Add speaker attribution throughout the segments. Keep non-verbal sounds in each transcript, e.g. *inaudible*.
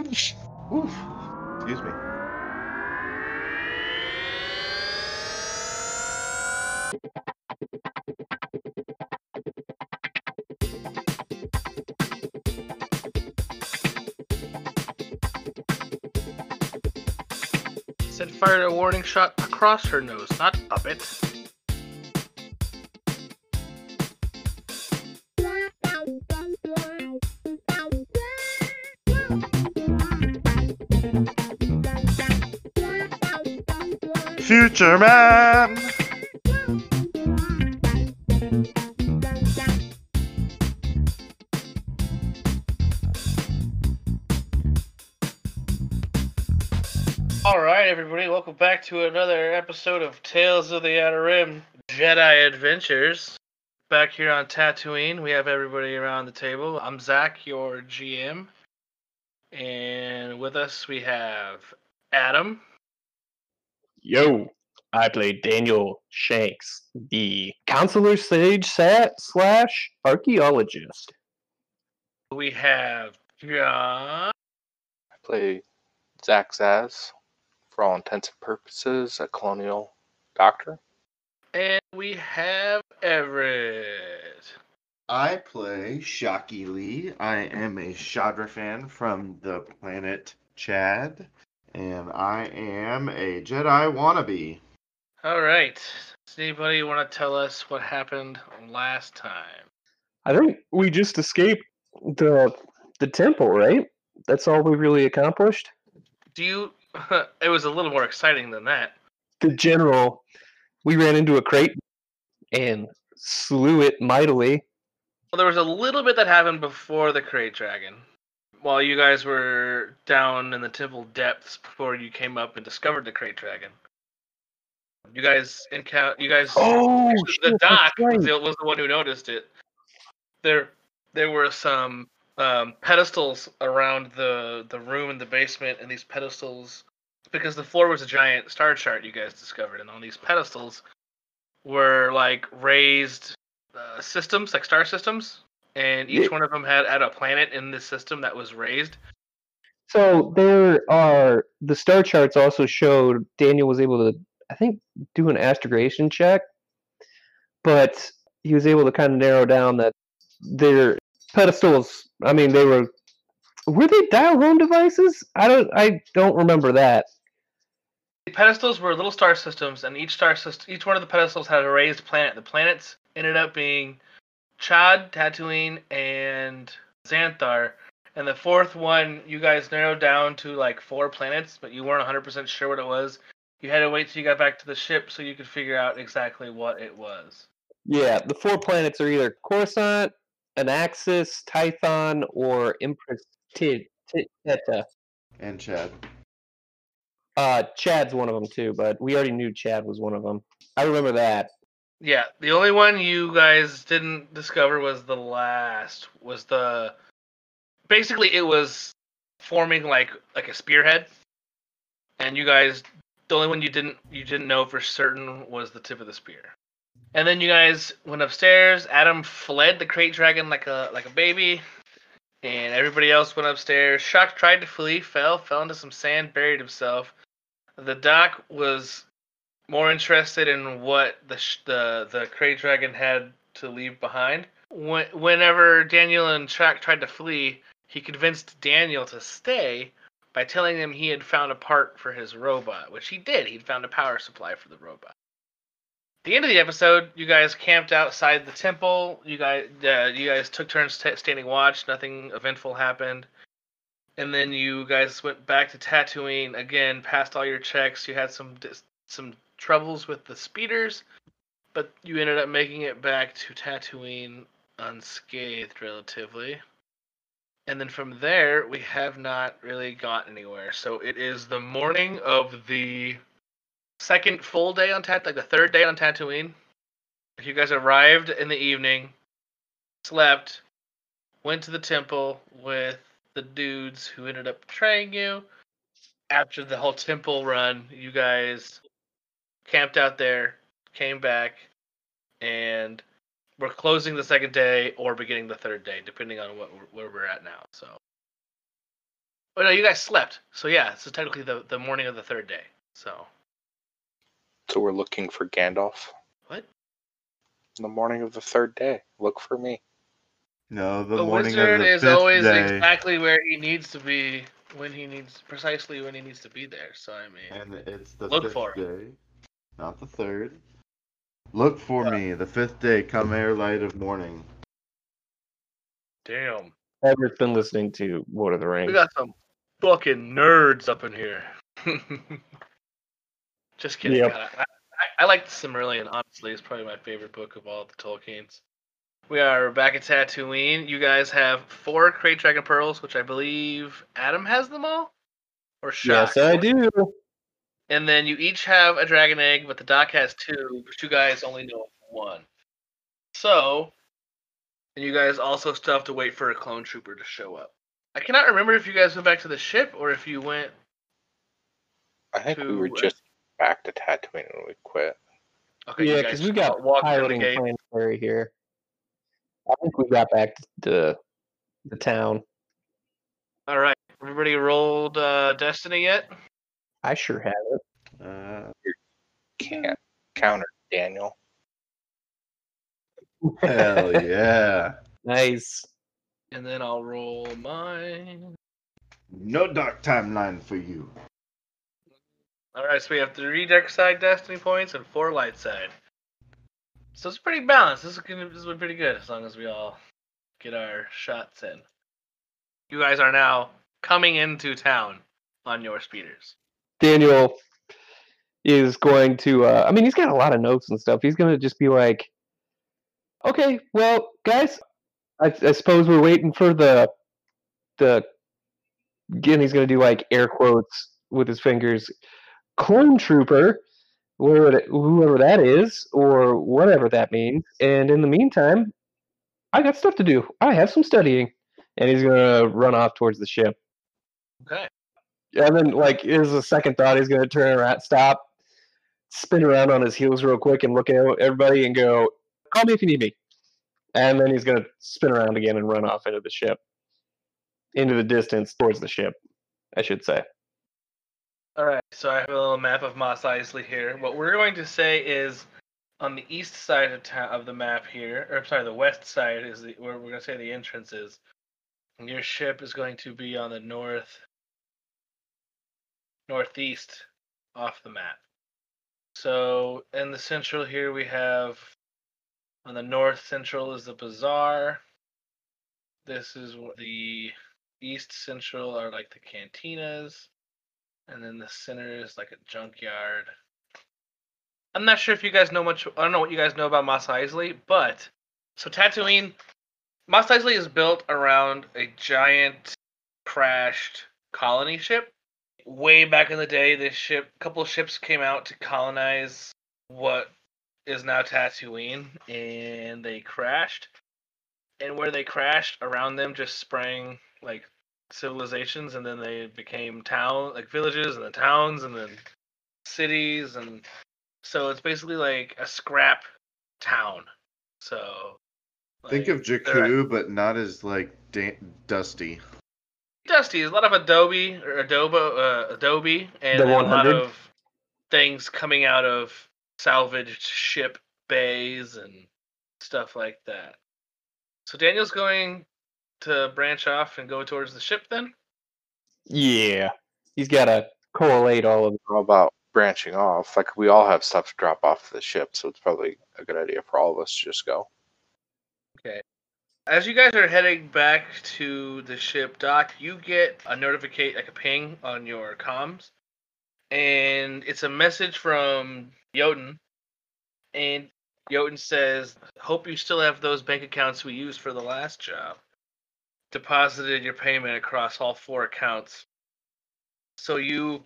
Speaker 1: Oof. Excuse me.
Speaker 2: Said fired a warning shot across her nose, not up it.
Speaker 1: Future man.
Speaker 2: All right, everybody, welcome back to another episode of Tales of the Outer Rim Jedi Adventures. Back here on Tatooine, we have everybody around the table. I'm Zach, your GM, and with us we have Adam,
Speaker 3: Yo, I play Daniel Shanks, the counselor sage sat slash archaeologist.
Speaker 2: we have John,
Speaker 4: I play Zach Zaz, for all intents and purposes, a colonial doctor.
Speaker 2: and we have Everett.
Speaker 1: I play Shaki Lee. I am a Chadra-Fan from the planet Chad, and I am a Jedi wannabe.
Speaker 2: All right, does anybody want to tell us what happened last time?
Speaker 3: I think we just escaped the the temple, right? That's all we really accomplished.
Speaker 2: Do you? *laughs* it was a little more exciting than that.
Speaker 3: The general, we ran into a krayt and slew it mightily.
Speaker 2: Well, there was a little bit that happened before the Krayt Dragon. While you guys were down in the temple depths before you came up and discovered the Krayt Dragon. You guys encounter. You guys.
Speaker 3: Oh,
Speaker 2: the
Speaker 3: shit,
Speaker 2: doc was,
Speaker 3: right.
Speaker 2: the, was the one who noticed it. There, there were some um, pedestals around the the room in the basement, and these pedestals, because the floor was a giant star chart you guys discovered, and on these pedestals were like raised uh, systems, like star systems, and each
Speaker 3: Yeah.
Speaker 2: one of them had had a planet in this system that was raised.
Speaker 3: So there are the star charts also showed Daniel was able to, I think, do an astrogation check, but he was able to kind of narrow down that their pedestals. I mean, they were were they dial home devices? I don't I don't remember that.
Speaker 2: The pedestals were little star systems, and each star system, each one of the pedestals had a raised planet. The planets ended up being Chad, Tatooine, and Xanthar. And the fourth one, you guys narrowed down to like four planets, but you weren't 100% sure what it was. You had to wait till you got back to the ship so you could figure out exactly what it was.
Speaker 3: Yeah, the four planets are either Coruscant, Anaxis, Tython, or Empress Ti- Ti- Teta.
Speaker 1: And Chad.
Speaker 3: Uh, Chad's one of them too, but we already knew Chad was one of them. I remember that.
Speaker 2: Yeah, the only one you guys didn't discover was the last. Was the basically it was forming like like a spearhead, and you guys the only one you didn't you didn't know for certain was the tip of the spear. And then you guys went upstairs. Adam fled the krayt dragon like a like a baby, and everybody else went upstairs. Shak tried to flee, fell, fell into some sand, buried himself. The doc was more interested in what the the the krayt dragon had to leave behind. When, whenever Daniel and Shak tried to flee, he convinced Daniel to stay by telling him he had found a part for his robot, which he did. He'd found a power supply for the robot. At the end of the episode, you guys camped outside the temple. You guys, uh, you guys took turns t- standing watch. Nothing eventful happened. And then you guys went back to Tatooine again. Passed all your checks. You had some dis- some troubles with the speeders, but you ended up making it back to Tatooine unscathed, relatively. And then from there, we have not really got anywhere. So it is the morning of the second full day on Tat, like the third day on Tatooine. You guys arrived in the evening, slept, went to the temple with the dudes who ended up betraying you. After the whole temple run, you guys camped out there, came back, and we're closing the second day or beginning the third day, depending on what where we're at now. So Oh no, you guys slept. So yeah, so technically the the morning of the third day. So
Speaker 4: So we're looking for Gandalf.
Speaker 2: What?
Speaker 4: In the morning of the third day. Look for me.
Speaker 1: No, the
Speaker 2: the
Speaker 1: morning
Speaker 2: wizard
Speaker 1: of the
Speaker 2: is
Speaker 1: fifth
Speaker 2: always
Speaker 1: day.
Speaker 2: exactly where he needs to be when he needs precisely when he needs to be there. So I mean,
Speaker 1: And it's the
Speaker 2: Look
Speaker 1: fifth
Speaker 2: for
Speaker 1: day, not the third. Look for
Speaker 2: Yeah.
Speaker 1: me, the fifth day, come air light of morning.
Speaker 2: damn,
Speaker 3: Everett's been listening to Lord of the Rings.
Speaker 2: we got some fucking nerds up in here. *laughs* Just kidding.
Speaker 3: Yep.
Speaker 2: God, I, I, I like the Silmarillion. Honestly, it's probably my favorite book of all the Tolkien's. We are back at Tatooine. You guys have four Krayt Dragon Pearls, which I believe Adam has them all, or Shak.
Speaker 3: yes, I do.
Speaker 2: And then you each have a dragon egg, but the doc has two, but you guys only know one. So, and you guys also still have to wait for a clone trooper to show up. I cannot remember if you guys went back to the ship or if you went.
Speaker 4: I think we were
Speaker 2: To, uh,
Speaker 4: just back to Tatooine when we quit.
Speaker 2: Okay,
Speaker 3: yeah, because we got
Speaker 2: walked through the
Speaker 3: piloting planetary here. I think we got back to the town.
Speaker 2: All right, everybody rolled uh, Destiny yet?
Speaker 3: I sure have it.
Speaker 1: Uh,
Speaker 4: Can't counter Daniel.
Speaker 1: hell *laughs* yeah.
Speaker 3: Nice.
Speaker 2: And then I'll roll mine.
Speaker 1: No dark timeline for you.
Speaker 2: All right, so we have three dark side Destiny points and four light side. So it's pretty balanced. This is gonna this has been pretty good as long as we all get our shots in. You guys are now coming into town on your speeders.
Speaker 3: Daniel is going to uh I mean he's got a lot of notes and stuff. He's gonna just be like Okay, well, guys, I, I suppose we're waiting for the the again he's gonna do like air quotes with his fingers. Clone trooper whoever whoever that is or whatever that means. And in the meantime i got stuff to do. I have some studying. And he's gonna run off towards the ship.
Speaker 2: Okay.
Speaker 3: And then, like, is a second thought. He's to turn around, stop, spin around on his heels real quick, and look at everybody and go, "Call me if you need me." And then he's to spin around again and run off into the ship, into the distance towards the ship, I should say.
Speaker 2: All right. So I have a little map of Mos Eisley here. What we're going to say is on the east side of town of the map here, or sorry, the west side is the where we're going to say the entrance is. Your ship is going to be on the north northeast off the map. So in the central here we have on the north central is the bazaar. This is the east central are like the cantinas. And then the center is like a junkyard. I'm not sure if you guys know much. I don't know what you guys know about Mos Eisley, but so Tatooine, Mos Eisley is built around a giant crashed colony ship. Way back in the day, this ship, a couple of ships came out to colonize what is now Tatooine, and they crashed. And where they crashed, around them just sprang like civilizations and then they became town like villages and then towns and then cities and so it's basically like a scrap town so
Speaker 1: Think of Jakku, but not as like da- dusty.
Speaker 2: Dusty there's a lot of adobe or adobe uh, adobe and
Speaker 3: The
Speaker 2: a lot of things coming out of salvaged ship bays and stuff like that. So daniel's going to branch off and go towards the ship then?
Speaker 3: Yeah, he's got to correlate all of
Speaker 4: How about branching off? Like we all have stuff to drop off the ship, so it's probably a good idea for all of us to just go.
Speaker 2: As you guys are heading back to the ship dock, you get a notification, like a ping on your comms, and it's a message from Jotun, and Jotun says, "Hope you still have those bank accounts we used for the last job. Deposited your payment across all four accounts. So you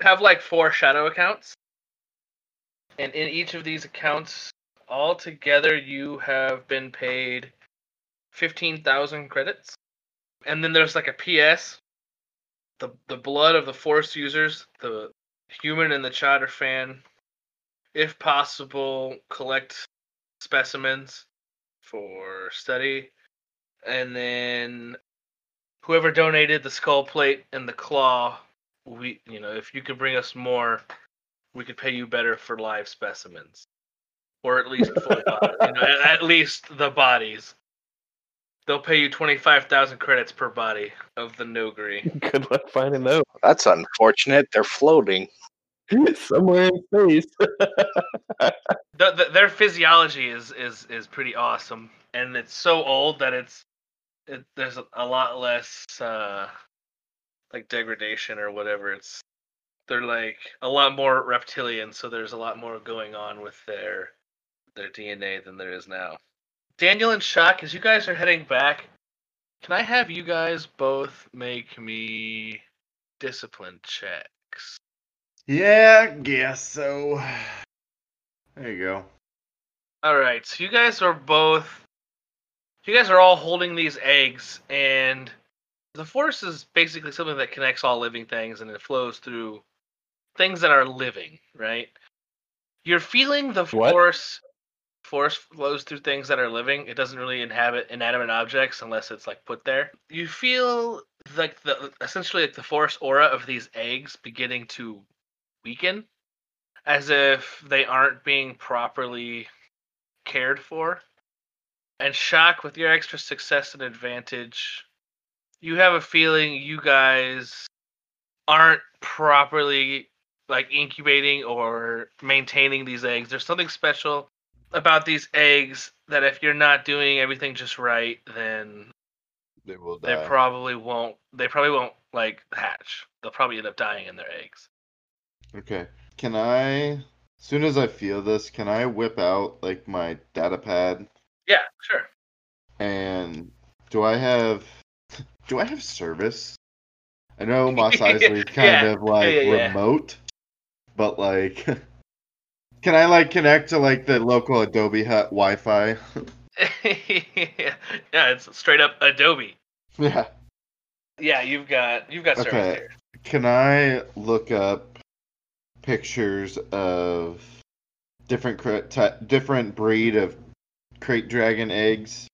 Speaker 2: have like four shadow accounts, and in each of these accounts, all together, you have been paid." 15,000 credits. And then there's like a PS. The the blood of the force users, the human and the Chadra-Fan, if possible, collect specimens for study. And then whoever donated the skull plate and the claw, we you know if you could bring us more, we could pay you better for live specimens, or at least full body, you know, at, at least the bodies. They'll pay you twenty five thousand credits per body of the Noghri. *laughs*
Speaker 3: Good luck finding those
Speaker 4: That's unfortunate. They're floating. *laughs*
Speaker 3: somewhere in space. *laughs*
Speaker 2: the, the, their physiology is is is pretty awesome, and it's so old that it's it, there's a, a lot less uh, like degradation or whatever. It's they're like a lot more reptilian, so there's a lot more going on with their their DNA than there is now. Daniel and Shak, as you guys are heading back, can I have you guys both make me discipline checks?
Speaker 1: Yeah, guess so. There you go.
Speaker 2: All right, so you guys are both. You guys are all holding these eggs, and the force is basically something that connects all living things, and it flows through things that are living, right? You're feeling the
Speaker 3: What?
Speaker 2: force. Force flows through things that are living. It doesn't really inhabit inanimate objects unless it's like put there. You feel like the essentially like the force aura of these eggs beginning to weaken, as if they aren't being properly cared for. And Shak with your extra success and advantage, you have a feeling you guys aren't properly like incubating or maintaining these eggs. There's something special about these eggs that if you're not doing everything just right, then
Speaker 1: They will die.
Speaker 2: they probably won't they probably won't like hatch. They'll probably end up dying in their eggs.
Speaker 1: Okay. Can I, as soon as I feel this, can I whip out like my data pad
Speaker 2: Yeah, sure.
Speaker 1: and do I have, *laughs* do I have service? I know Mos *laughs* Eisley's kind
Speaker 2: Yeah,
Speaker 1: of like
Speaker 2: yeah, yeah.
Speaker 1: remote, but like, *laughs* can I like connect to like the local Adobe Hut Wi-Fi? *laughs*
Speaker 2: yeah, it's straight up Adobe.
Speaker 1: yeah.
Speaker 2: Yeah, you've got you've got service
Speaker 1: Okay.
Speaker 2: here.
Speaker 1: Can I look up pictures of different different breed of krayt dragon eggs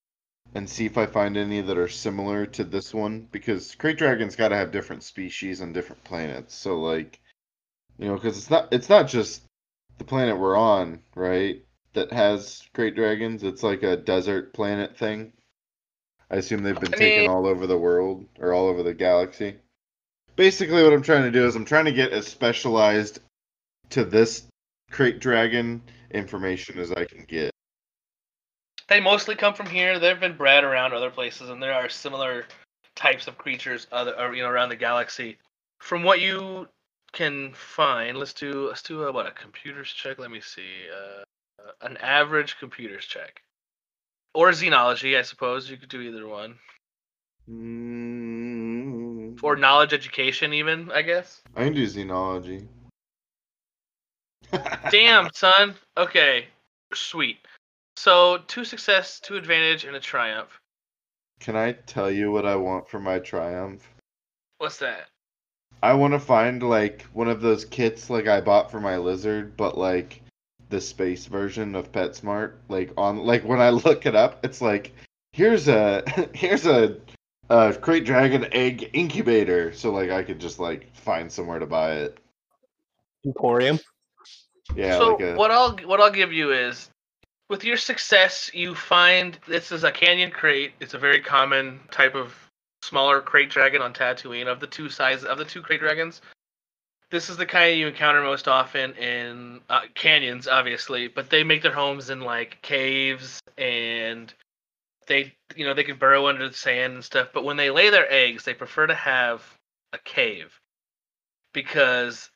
Speaker 1: and see if I find any that are similar to this one? Because krayt dragons got to have different species on different planets. So like, you know, because it's not it's not just the planet we're on, right? That has krayt dragons. It's like a desert planet thing. I assume they've been
Speaker 2: I
Speaker 1: taken
Speaker 2: mean-
Speaker 1: all over the world or all over the galaxy. Basically, what I'm trying to do is I'm trying to get as specialized to this krayt dragon information as I can get.
Speaker 2: They mostly come from here. They've been bred around other places, and there are similar types of creatures other you know around the galaxy. From what you can find, let's do let's do a, what a computers check. Let me see, uh, an average computers check, or xenology, I suppose you could do either one,
Speaker 1: Mm,
Speaker 2: or knowledge education, even I guess.
Speaker 1: I can do xenology.
Speaker 2: Damn, *laughs* son. Okay, sweet. So two success, two advantage, and a triumph.
Speaker 1: Can I tell you what I want for my triumph?
Speaker 2: What's that?
Speaker 1: I want to find like one of those kits like I bought for my lizard, but like the space version of PetSmart. Like on like when I *laughs* look it up, it's like here's a *laughs* here's a, a krayt dragon egg incubator. So like I could just like find somewhere to buy it.
Speaker 3: Emporium.
Speaker 1: Yeah,
Speaker 2: so
Speaker 1: like a
Speaker 2: what I'll what I'll give you is, with your success, you find this is a canyon krayt. It's a very common type of smaller krayt dragon on Tatooine. Of the two sizes of the two krayt dragons, this is the kind you encounter most often in uh, canyons, obviously. But they make their homes in like caves and they you know they can burrow under the sand and stuff. But when they lay their eggs, they prefer to have a cave because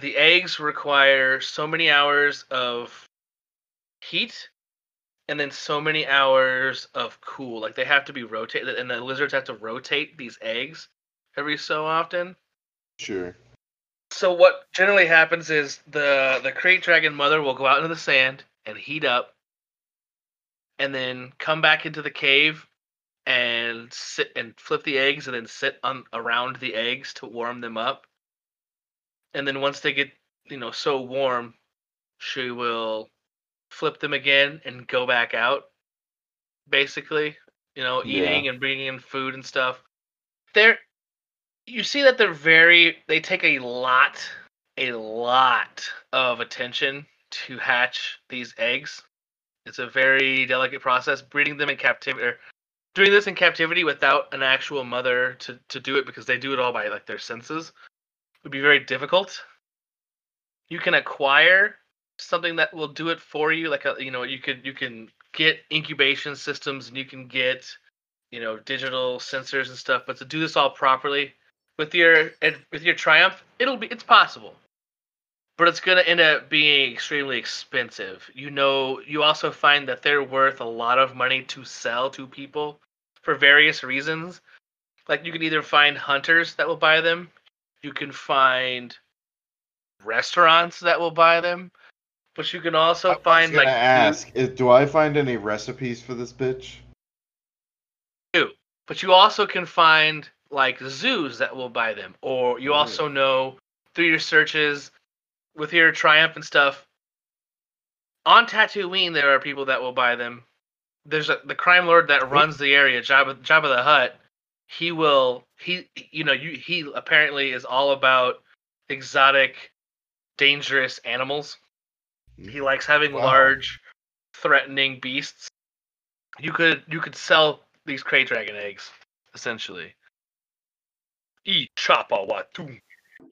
Speaker 2: the eggs require so many hours of heat and then so many hours of cool. Like they have to be rotated, and the lizards have to rotate these eggs every so often.
Speaker 1: sure.
Speaker 2: So what generally happens is the the krayt dragon mother will go out into the sand and heat up, and then come back into the cave and sit and flip the eggs and then sit on around the eggs to warm them up. And then once they get you know so warm, she will flip them again and go back out. Basically, you know,
Speaker 1: Yeah.
Speaker 2: eating and bringing in food and stuff. they're you see that they're very they take a lot a lot of attention to hatch these eggs. It's a very delicate process breeding them in captivity or doing this in captivity without an actual mother to to do it because they do it all by like their senses would be very difficult. You can acquire something that will do it for you like a, you know you could you can get incubation systems and you can get you know digital sensors and stuff but to do this all properly with your with your triumph it'll be it's possible. But it's going to end up being extremely expensive. You know you also find that they're worth a lot of money to sell to people for various reasons. Like you can either find hunters that will buy them you can find restaurants that will buy them but you can also
Speaker 1: I
Speaker 2: find like
Speaker 1: ask, is, do I find any recipes for this bitch?
Speaker 2: Do, but you also can find like zoos that will buy them. Or you
Speaker 1: Oh.
Speaker 2: also know through your searches with your triumph and stuff on Tatooine there are people that will buy them. There's a, the crime lord that runs the area Jabba, Jabba the Hutt he will he you know you he apparently is all about exotic dangerous animals he likes having
Speaker 1: Wow.
Speaker 2: large threatening beasts you could you could sell these krayt dragon eggs essentially eat chapa watu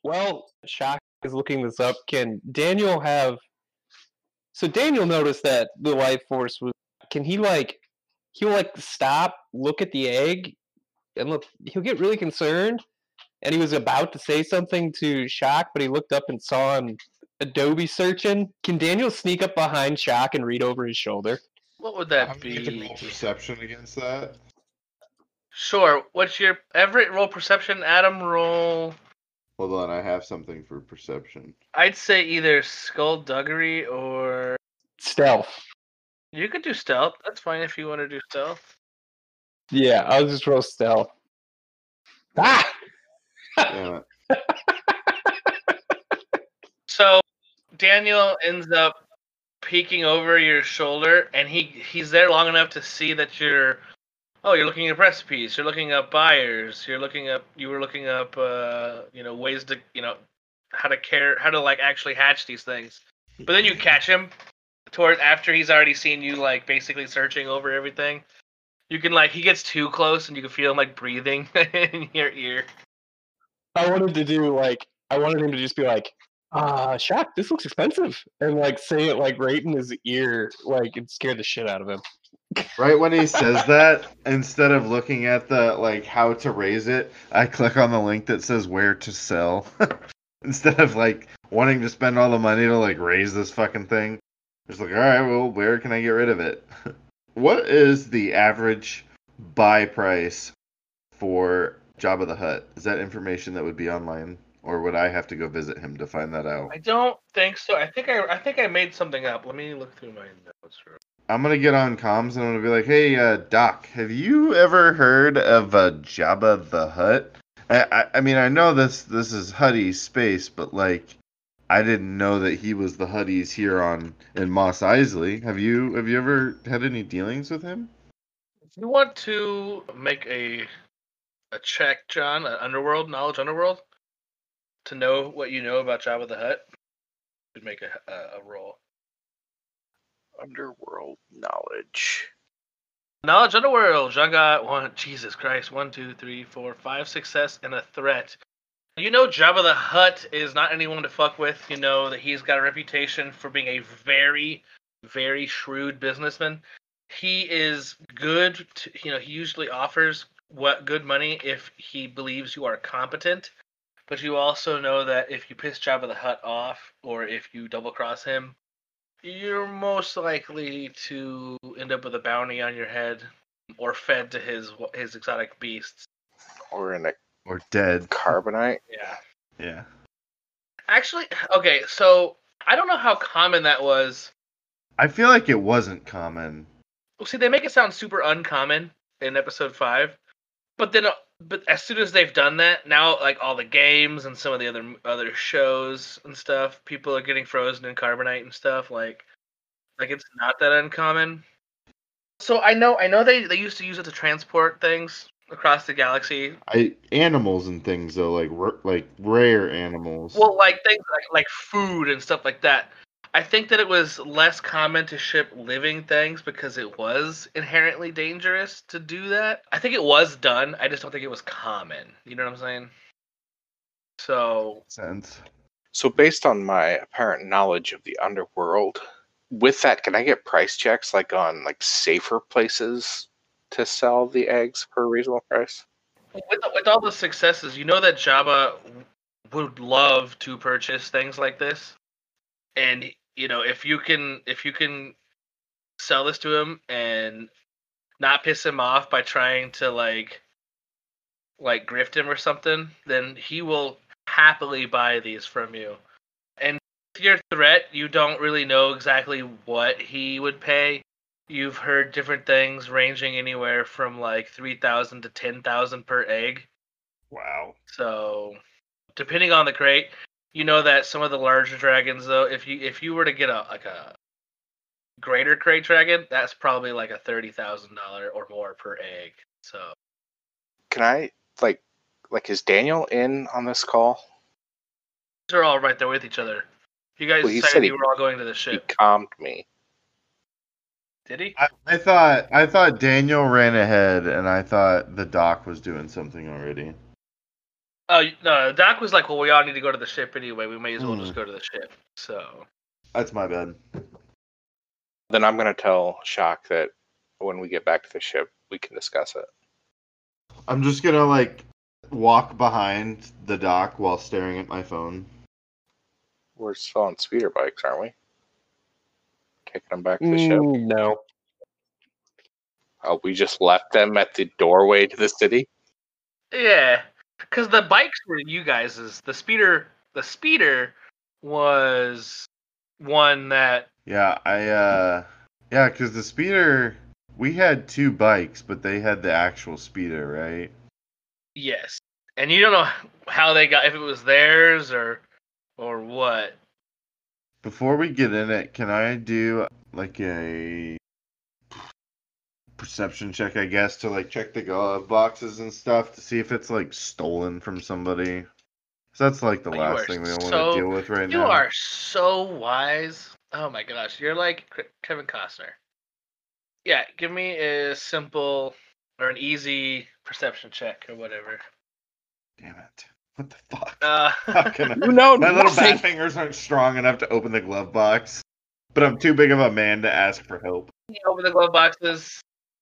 Speaker 3: Well, Shak is looking this up. Can Daniel have? So Daniel noticed that the life force was. Can he like? He'll like stop, look at the egg, and look. He'll get really concerned, and he was about to say something to Shak, but he looked up and saw him Adobe searching. Can Daniel sneak up behind Shak and read over his shoulder?
Speaker 2: what would
Speaker 1: I'm
Speaker 2: that be
Speaker 1: roll perception against that.
Speaker 2: sure what's your everett roll perception adam roll
Speaker 1: Hold on, I have something for perception.
Speaker 2: i'd say either skullduggery or
Speaker 3: Stealth.
Speaker 2: you could do stealth that's fine if you want to do stealth
Speaker 3: Yeah, I'll just roll stealth. Ah!
Speaker 1: Damn it.
Speaker 2: So Daniel ends up peeking over your shoulder, and he he's there long enough to see that you're. Oh, you're looking at recipes. You're looking up buyers. You're looking up. You were looking up. Uh, you know ways to you know how to care how to like actually hatch these things. But then you catch him toward after he's already seen you like basically searching over everything. You can like he gets too close and you can feel him like breathing *laughs* in your ear.
Speaker 3: I wanted to do like I wanted him to just be like, uh, Shak, this looks expensive. And like say it like right in his ear, like it scared the shit out of him.
Speaker 1: Right when he says that, instead of looking at the like how to raise it, I click on the link that says where to sell. *laughs* instead of like wanting to spend all the money to like raise this fucking thing. Just like, all right, well, where can I get rid of it? *laughs* what is the average buy price for Jabba the Hutt? Is that information that would be online, or would I have to go visit him to find that out?
Speaker 2: I don't think so. I think I I think I made something up. Let me look through my notes. real-
Speaker 1: I'm gonna get on comms and I'm gonna be like, "Hey, uh, Doc, have you ever heard of uh, Jabba the Hutt?" I, I, I mean, I know this this is Huddy's space, but like, I didn't know that he was the Huddies here on in Mos Eisley. Have you have you ever had any dealings with him?
Speaker 2: If you want to make a a check, John, an underworld knowledge underworld, to know what you know about Jabba the Hutt, could make a, a, a roll.
Speaker 4: Underworld knowledge.
Speaker 2: Knowledge underworld. John got one. Jesus Christ. One, two, three, four, five success and a threat. You know Jabba the Hutt is not anyone to fuck with. You know that he's got a reputation for being a very, very shrewd businessman. He is good. To, you know, he usually offers what good money if he believes you are competent. But you also know that if you piss Jabba the Hutt off, or if you double cross him, you're most likely to end up with a bounty on your head, or fed to his his exotic beasts.
Speaker 4: Or in a
Speaker 1: Or dead?
Speaker 4: carbonite. *laughs*
Speaker 2: Yeah.
Speaker 1: Yeah.
Speaker 2: Actually, okay, so I don't know how common that was.
Speaker 1: I feel like it wasn't common.
Speaker 2: Well, see, they make it sound super uncommon in episode five, but then, uh, but as soon as they've done that, now like all the games and some of the other other shows and stuff, people are getting frozen in carbonite and stuff. Like, like it's not that uncommon. So I know, I know they they used to use it to transport things, across the galaxy.
Speaker 1: I animals and things though, like r- like rare animals.
Speaker 2: Well, like things like like food and stuff like that. I think that it was less common to ship living things because it was inherently dangerous to do that. I think it was done. I just don't think it was common. You know what I'm saying? So
Speaker 1: sense.
Speaker 4: So, based on my apparent knowledge of the underworld, with that, can I get price checks like on like safer places to sell the eggs for a reasonable price?
Speaker 2: with with all the successes, you know that Jabba would love to purchase things like this, and you know if you can if you can sell this to him and not piss him off by trying to like like grift him or something, then he will happily buy these from you. And with your threat, you don't really know exactly what he would pay. You've heard different things ranging anywhere from like 3,000 to 10,000 per egg.
Speaker 1: Wow.
Speaker 2: So, depending on the krayt, you know that some of the larger dragons though, if you if you were to get a like a greater krayt dragon, that's probably like a $30,000 or more per egg. So,
Speaker 4: Can I like like is Daniel in on this call?
Speaker 2: they're all right there with each other. You guys
Speaker 4: Well, you said
Speaker 2: you were all going to the ship.
Speaker 4: He calmed me.
Speaker 2: Did he?
Speaker 1: I, I thought I thought Daniel ran ahead, and I thought the doc was doing something already.
Speaker 2: Oh no, Doc was like, "Well, we all need to go to the ship anyway. We may as well
Speaker 1: Hmm.
Speaker 2: just go to the ship." So,
Speaker 1: That's my bad.
Speaker 4: Then I'm gonna tell Shak that when we get back to the ship, we can discuss it.
Speaker 1: I'm just gonna like walk behind the Doc while staring at my phone.
Speaker 4: We're still on speeder bikes, aren't we? Taking them back to the ship.
Speaker 3: Mm, no.
Speaker 4: Oh, we just left them at the doorway to the city.
Speaker 2: yeah, because the bikes were you guys's. The speeder, the speeder was one that
Speaker 1: Yeah, I uh yeah, cuz the speeder we had two bikes, but they had the actual speeder, right?
Speaker 2: yes, and you don't know how they got if it was theirs or or what.
Speaker 1: Before we get in it, can I do like a perception check, I guess, to like check the glove boxes and stuff to see if it's like stolen from somebody? 'Cause that's like the
Speaker 2: Oh,
Speaker 1: last thing we want to deal with right
Speaker 2: You
Speaker 1: now.
Speaker 2: You are so wise. Oh my gosh, you're like Kevin Costner. Yeah, give me a simple or an easy perception check or whatever.
Speaker 1: Damn it. What the fuck?
Speaker 2: Uh,
Speaker 1: How can I- *laughs*
Speaker 4: You know
Speaker 1: My little bat fingers aren't strong enough to open the glove box, but I'm too big of a man to ask for help.
Speaker 2: You open the glove boxes.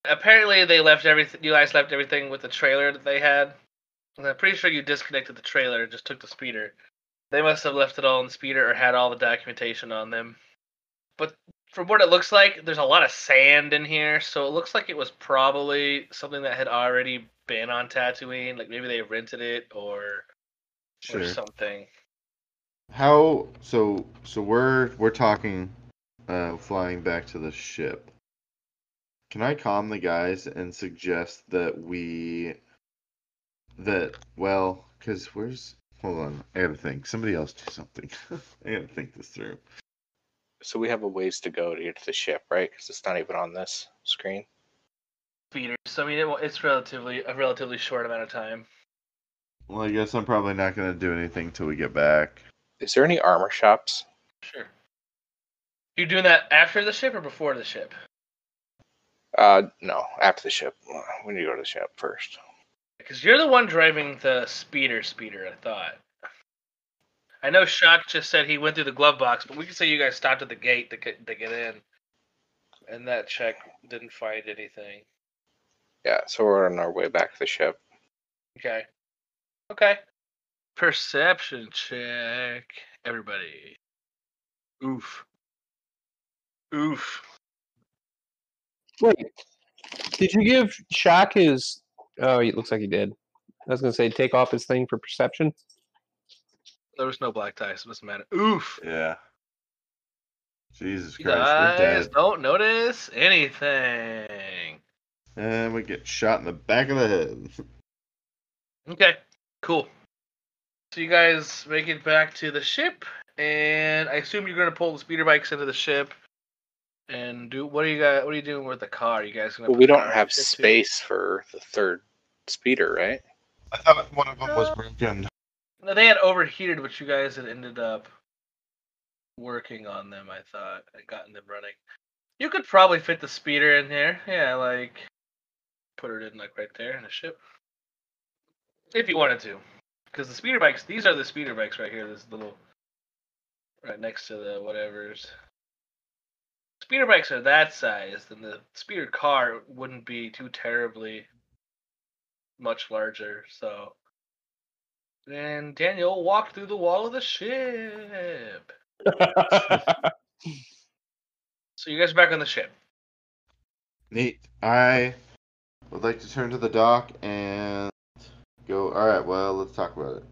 Speaker 2: Apparently, they left everything. You guys left everything with the trailer that they had. And I'm pretty sure you disconnected the trailer and just took the speeder. They must have left it all in the speeder or had all the documentation on them. But from what it looks like, there's a lot of sand in here, so it looks like it was probably something that had already been on Tatooine. Like maybe they rented it or or something.
Speaker 1: How so so we're we're talking uh flying back to the ship. Can I calm the guys and suggest that we that well, cuz where's hold on, I got to think. Somebody else do something. *laughs* I got to think this through.
Speaker 4: So we have a ways to go to get to the ship, right? Because it's not even on this screen.
Speaker 2: Speeders. So I mean, it, it's relatively a relatively short amount of time.
Speaker 1: Well, I guess I'm probably not going to do anything till we get back.
Speaker 4: Is there any armor shops?
Speaker 2: Sure. You doing that after the ship or before the ship?
Speaker 4: Uh, no, after the ship. We need to go to the ship first.
Speaker 2: Because you're the one driving the speeder speeder, I thought. I know Shak just said he went through the glove box, but we can say you guys stopped at the gate to get, to get in. And that check didn't find anything.
Speaker 4: Yeah, so we're on our way back to the ship.
Speaker 2: Okay. Okay. Perception check. Everybody. Oof. Oof.
Speaker 3: Wait, did you give Shak his? Oh, it looks like he did. I was gonna say take off his thing for perception.
Speaker 2: There was no black tie, so it doesn't matter. Oof.
Speaker 1: Yeah. Jesus
Speaker 2: You
Speaker 1: Christ, we're
Speaker 2: guys
Speaker 1: dead.
Speaker 2: don't notice anything.
Speaker 1: And we get shot in the back of the head.
Speaker 2: Okay, cool. So you guys make it back to the ship, and I assume you're gonna pull the speeder bikes into the ship. And do what are you guys? What are you doing with the car? Are You guys gonna?
Speaker 4: Well, we don't have
Speaker 2: the ship too?
Speaker 4: space for the third speeder, right?
Speaker 1: I thought one of them was broken.
Speaker 2: No, they had overheated, but you guys had ended up working on them. I thought and gotten them running. You could probably fit the speeder in here. Yeah, like put it in like right there in a ship, if you wanted to. Because the speeder bikes, these are the speeder bikes right here. This little right next to the whatever's. Speeder bikes are that size, then the speeder car wouldn't be too terribly much larger. So then Daniel walked through the wall of the ship. *laughs* So you guys are back on the ship.
Speaker 1: Neat. I would like to turn to the Doc and go. All right. Well, let's talk about it.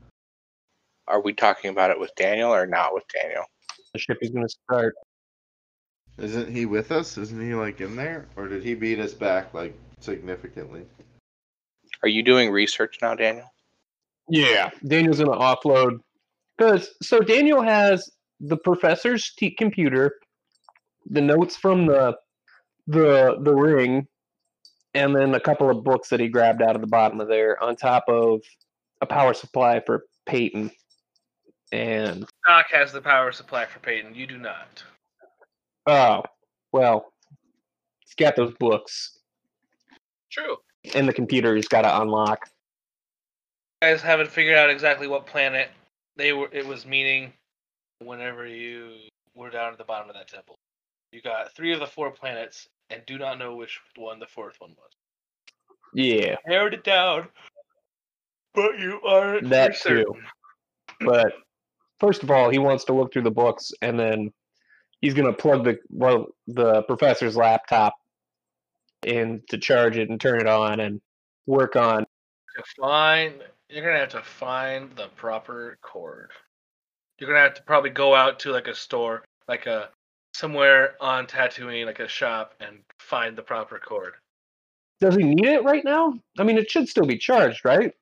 Speaker 4: Are we talking about it with Daniel or not with Daniel?
Speaker 3: the ship is going to start.
Speaker 1: Isn't he with us? Isn't he like in there, or did he beat us back like significantly?
Speaker 4: Are you doing research now, Daniel?
Speaker 3: Yeah, Daniel's going to offload because so Daniel has the professor's t- computer, the notes from the the the ring, and then a couple of books that he grabbed out of the bottom of there, on top of a power supply for Peyton. And
Speaker 2: Doc has the power supply for Peyton. You do not.
Speaker 3: Oh well, he's got those books,
Speaker 2: True.
Speaker 3: and the computer he's got to unlock.
Speaker 2: You guys haven't figured out exactly what planet they were. It was meaning whenever you were down at the bottom of that temple. You got three of the four planets, and do not know which one the fourth one was.
Speaker 3: Yeah,
Speaker 2: Narrowed it down, but you are
Speaker 3: That too. but first of all, he wants to look through the books, and then he's gonna plug the well the professor's laptop in to charge it and turn it on and work on.
Speaker 2: to find you're gonna have to find the proper cord. You're gonna have to probably go out to like a store, like a somewhere on Tatooine, like a shop, and find the proper cord.
Speaker 3: Does he need it right now? I mean, it should still be charged, right?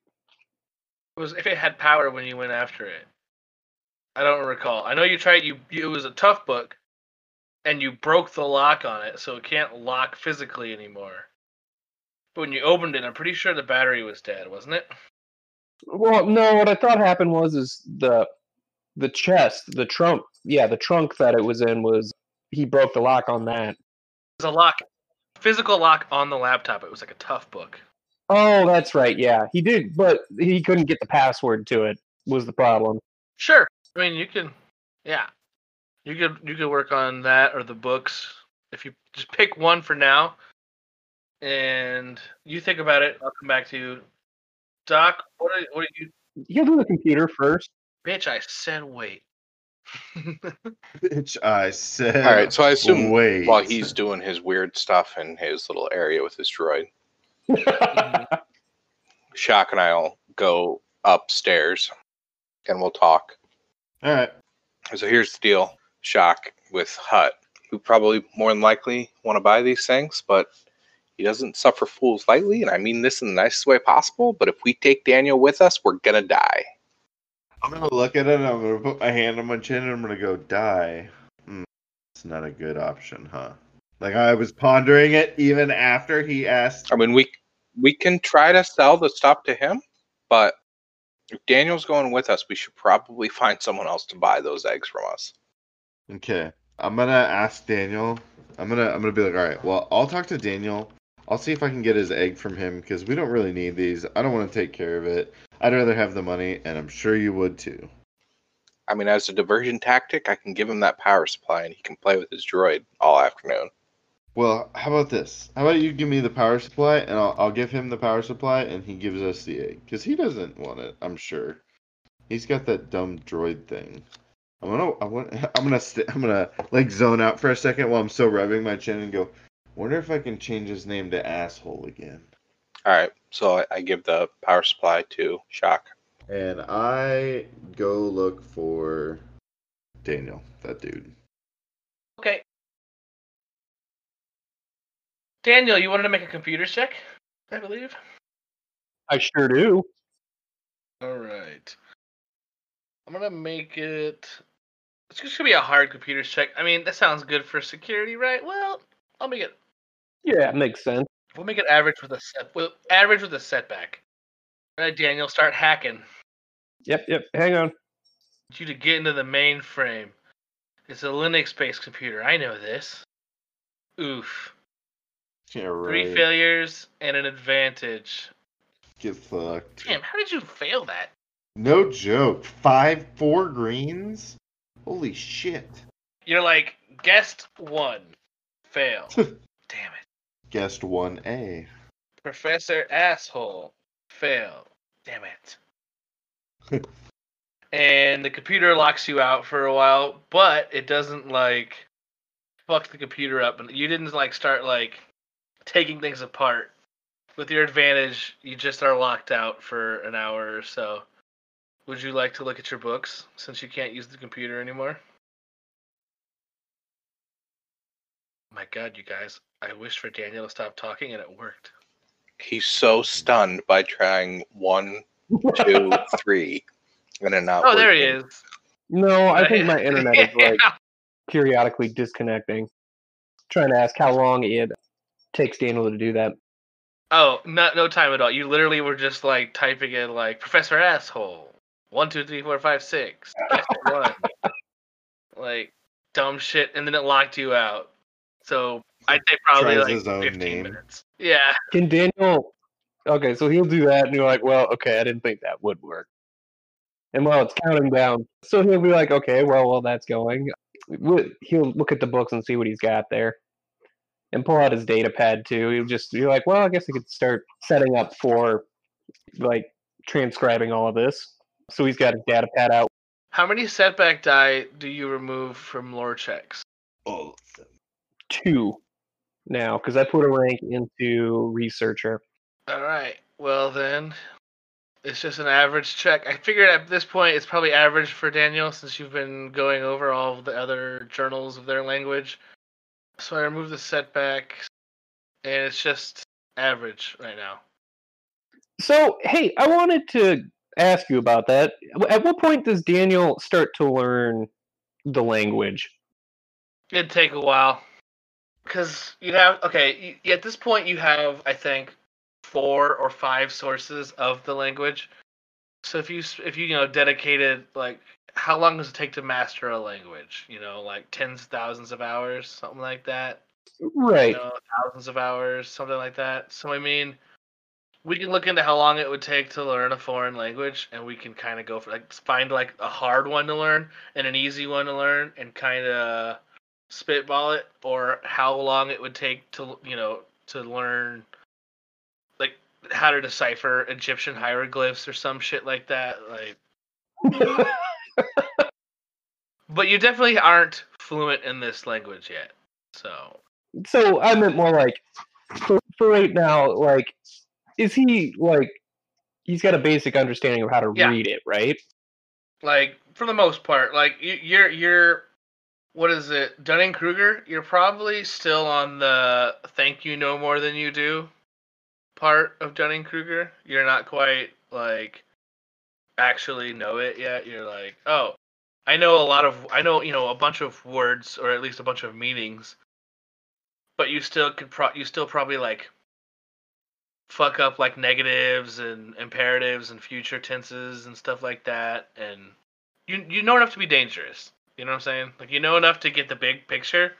Speaker 2: It was if it had power when you went after it. I don't recall. I know you tried. You it was a tough book, and you broke the lock on it, so it can't lock physically anymore. But when you opened it, I'm pretty sure the battery was dead, wasn't it?
Speaker 3: Well, no. What I thought happened was is the the chest, the trunk. Yeah, the trunk that it was in was he broke the lock on that.
Speaker 2: It was a lock, physical lock on the laptop. It was like a tough book.
Speaker 3: Oh, that's right. Yeah, he did, but he couldn't get the password to it. Was the problem?
Speaker 2: Sure. I mean, you can, yeah, you could you could work on that or the books if you just pick one for now, and you think about it. I'll come back to you, Doc. What are what are you,
Speaker 3: You do the computer first.
Speaker 2: bitch? I said wait.
Speaker 1: Bitch, I said.
Speaker 4: All right, so I assume
Speaker 1: wait.
Speaker 4: while he's doing his weird stuff in his little area with his droid, *laughs* Shak and I'll go upstairs and we'll talk.
Speaker 1: All right.
Speaker 4: So here's the deal Shak with Hutt, who probably more than likely want to buy these things, but he doesn't suffer fools lightly. And I mean this in the nicest way possible. But if we take Daniel with us, we're going to die.
Speaker 1: I'm gonna look at it. and I'm gonna put my hand on my chin and I'm gonna go die. Hmm, it's not a good option, huh? Like I was pondering it even after he asked.
Speaker 4: I mean, we we can try to sell the stuff to him, but if Daniel's going with us, we should probably *laughs* find someone else to buy those eggs from us.
Speaker 1: Okay, I'm gonna ask Daniel. I'm gonna I'm gonna be like, all right. Well, I'll talk to Daniel. I'll see if I can get his egg from him because we don't really need these. I don't want to take care of it. I'd rather have the money, and I'm sure you would too.
Speaker 4: I mean, as a diversion tactic, I can give him that power supply and he can play with his droid all afternoon.
Speaker 1: Well, how about this? How about you give me the power supply, and I'll, I'll give him the power supply, and he gives us the egg because he doesn't want it. I'm sure. He's got that dumb droid thing. I'm gonna, I want, *laughs* I'm gonna, st- I'm gonna like zone out for a second while I'm still rubbing my chin and go. Wonder if I can change his name to asshole again.
Speaker 4: All right, so I, I give the power supply to Shak.
Speaker 1: And I go look for Daniel, that dude.
Speaker 2: Okay. Daniel, you wanted to make a computer check, I believe.
Speaker 3: I sure do.
Speaker 2: All right. I'm gonna make it. It's just gonna be a hard computer check. I mean, that sounds good for security, right? Well, I'll make it.
Speaker 3: Yeah, it makes sense.
Speaker 2: We'll make it average with a set. Well, average with a setback. All right, Daniel, start hacking.
Speaker 3: Yep, yep. Hang on.
Speaker 2: Need you to get into the mainframe. It's a Linux-based computer. I know this. Oof.
Speaker 1: Yeah,
Speaker 2: Three failures and an advantage.
Speaker 1: Get fucked.
Speaker 2: Damn, how did you fail that?
Speaker 1: No joke. Five, four greens? Holy shit.
Speaker 2: You're like guest one, fail. *laughs* Damn it.
Speaker 1: Guest 1A.
Speaker 2: Professor asshole, fail. Damn it. *laughs* and the computer locks you out for a while, but it doesn't like fuck the computer up, and you didn't like start like taking things apart. With your advantage, you just are locked out for an hour or so. Would you like to look at your books since you can't use the computer anymore? My god, you guys. I wished for Daniel to stop talking and it worked.
Speaker 4: He's so stunned by trying one, two, *laughs* three, and then not.
Speaker 2: Oh, there he is.
Speaker 3: No, I think my *laughs* internet is like periodically disconnecting. Trying to ask how long it takes Daniel to do that.
Speaker 2: Oh, no, no time at all. You literally were just like typing in like Professor Asshole. One, two, three, four, five, six. Guess *laughs* one. like dumb shit, and then it locked you out. So I'd say probably like 15
Speaker 1: name.
Speaker 2: minutes. Yeah.
Speaker 3: Can Daniel? Okay, so he'll do that, and you're like, well, okay, I didn't think that would work. And while it's counting down, so he'll be like, okay, well, while that's going, he'll look at the books and see what he's got there, and pull out his data pad too. He'll just be like, well, I guess I could start setting up for like transcribing all of this. So he's got his data pad out.
Speaker 2: How many setback die do you remove from lore checks?
Speaker 1: All of them.
Speaker 3: two now because I put a rank into researcher.
Speaker 2: All right. Well then, it's just an average check. I figured at this point it's probably average for Daniel since you've been going over all of the other journals of their language. So I remove the setback, and it's just average right now.
Speaker 3: So hey, I wanted to ask you about that. At what point does Daniel start to learn the language?
Speaker 2: It'd take a while, because you have okay. You, at this point, you have I think four or five sources of the language. So if you if you you know dedicated like how long does it take to master a language? You know, like tens of thousands of hours, something like that.
Speaker 3: Right.
Speaker 2: You know, thousands of hours, something like that. So I mean, we can look into how long it would take to learn a foreign language, and we can kind of go for like find like a hard one to learn and an easy one to learn, and kind of spitball it, or how long it would take to you know to learn like how to decipher Egyptian hieroglyphs or some shit like that. Like, *laughs* but you definitely aren't fluent in this language yet, so.
Speaker 3: so I meant more like for, for right now, like is he like he's got a basic understanding of how to
Speaker 2: Yeah.
Speaker 3: read it, right?
Speaker 2: like for the most part like you, you're you're what is it dunning kruger you're probably still on the thank you no more than you do part of dunning kruger you're not quite like actually know it yet you're like oh i know a lot of i know you know a bunch of words or at least a bunch of meanings but you still could pro you still probably like fuck up like negatives and imperatives and future tenses and stuff like that and you you know enough to be dangerous you know what i'm saying like you know enough to get the big picture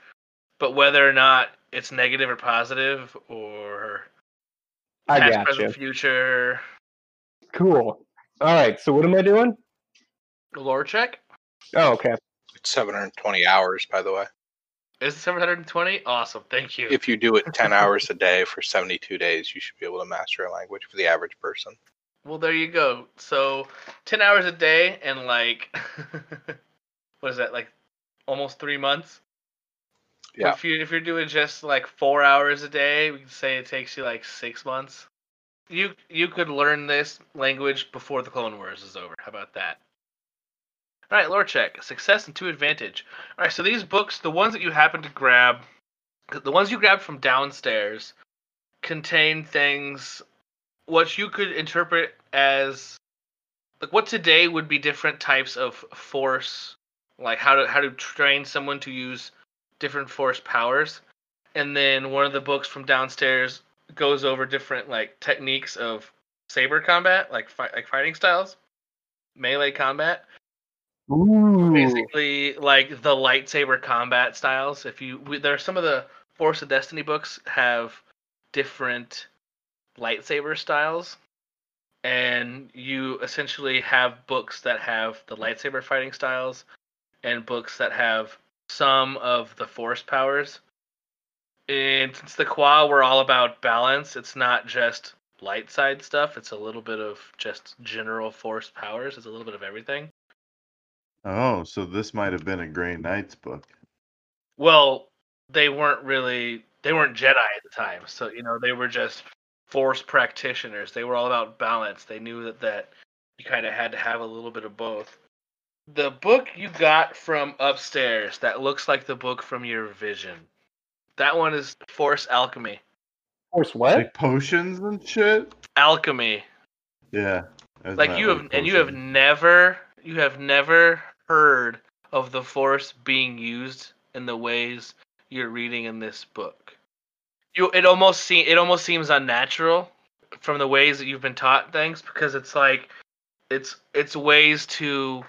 Speaker 2: but whether or not it's negative or positive or
Speaker 3: I
Speaker 2: past
Speaker 3: got
Speaker 2: present
Speaker 3: you.
Speaker 2: future
Speaker 3: Cool. All right. So what am I doing?
Speaker 2: lore check
Speaker 3: Oh, okay.
Speaker 4: It's 720 hours, by the way.
Speaker 2: Is it 720 awesome thank you
Speaker 4: If you do it 10 *laughs* hours a day for 72 days, you should be able to master a language for the average person.
Speaker 2: Well, there you go. So, 10 hours a day and like, *laughs* what is that, like almost three months?
Speaker 4: Yeah.
Speaker 2: If, you, if you're doing just like four hours a day, we can say it takes you like six months. You you could learn this language before the Clone Wars is over. How about that? All right, lore check. Success and two advantage. All right, so these books, the ones that you happen to grab, the ones you grabbed from downstairs, contain things what you could interpret as like what today would be different types of force like how to how to train someone to use different force powers and then one of the books from downstairs goes over different like techniques of saber combat, like fi- like fighting styles, melee combat.
Speaker 3: Ooh.
Speaker 2: Basically, like the lightsaber combat styles. If you we, there are some of the Force of Destiny books have different lightsaber styles, and you essentially have books that have the lightsaber fighting styles, and books that have some of the Force powers. And since the Qua were all about balance, it's not just light side stuff. It's a little bit of just general Force powers. It's a little bit of everything.
Speaker 1: Oh, so this might have been a Grey Knights book.
Speaker 2: Well, they weren't really they weren't Jedi at the time, so you know they were just Force practitioners. They were all about balance. They knew that that you kind of had to have a little bit of both. The book you got from upstairs that looks like the book from your vision. That one is Force Alchemy.
Speaker 3: Force what?
Speaker 1: Like potions and shit.
Speaker 2: Alchemy.
Speaker 1: Yeah.
Speaker 2: Like you have and you have never you have never heard of the Force being used in the ways you're reading in this book. You it almost se- it almost seems unnatural from the ways that you've been taught things because it's like it's it's ways to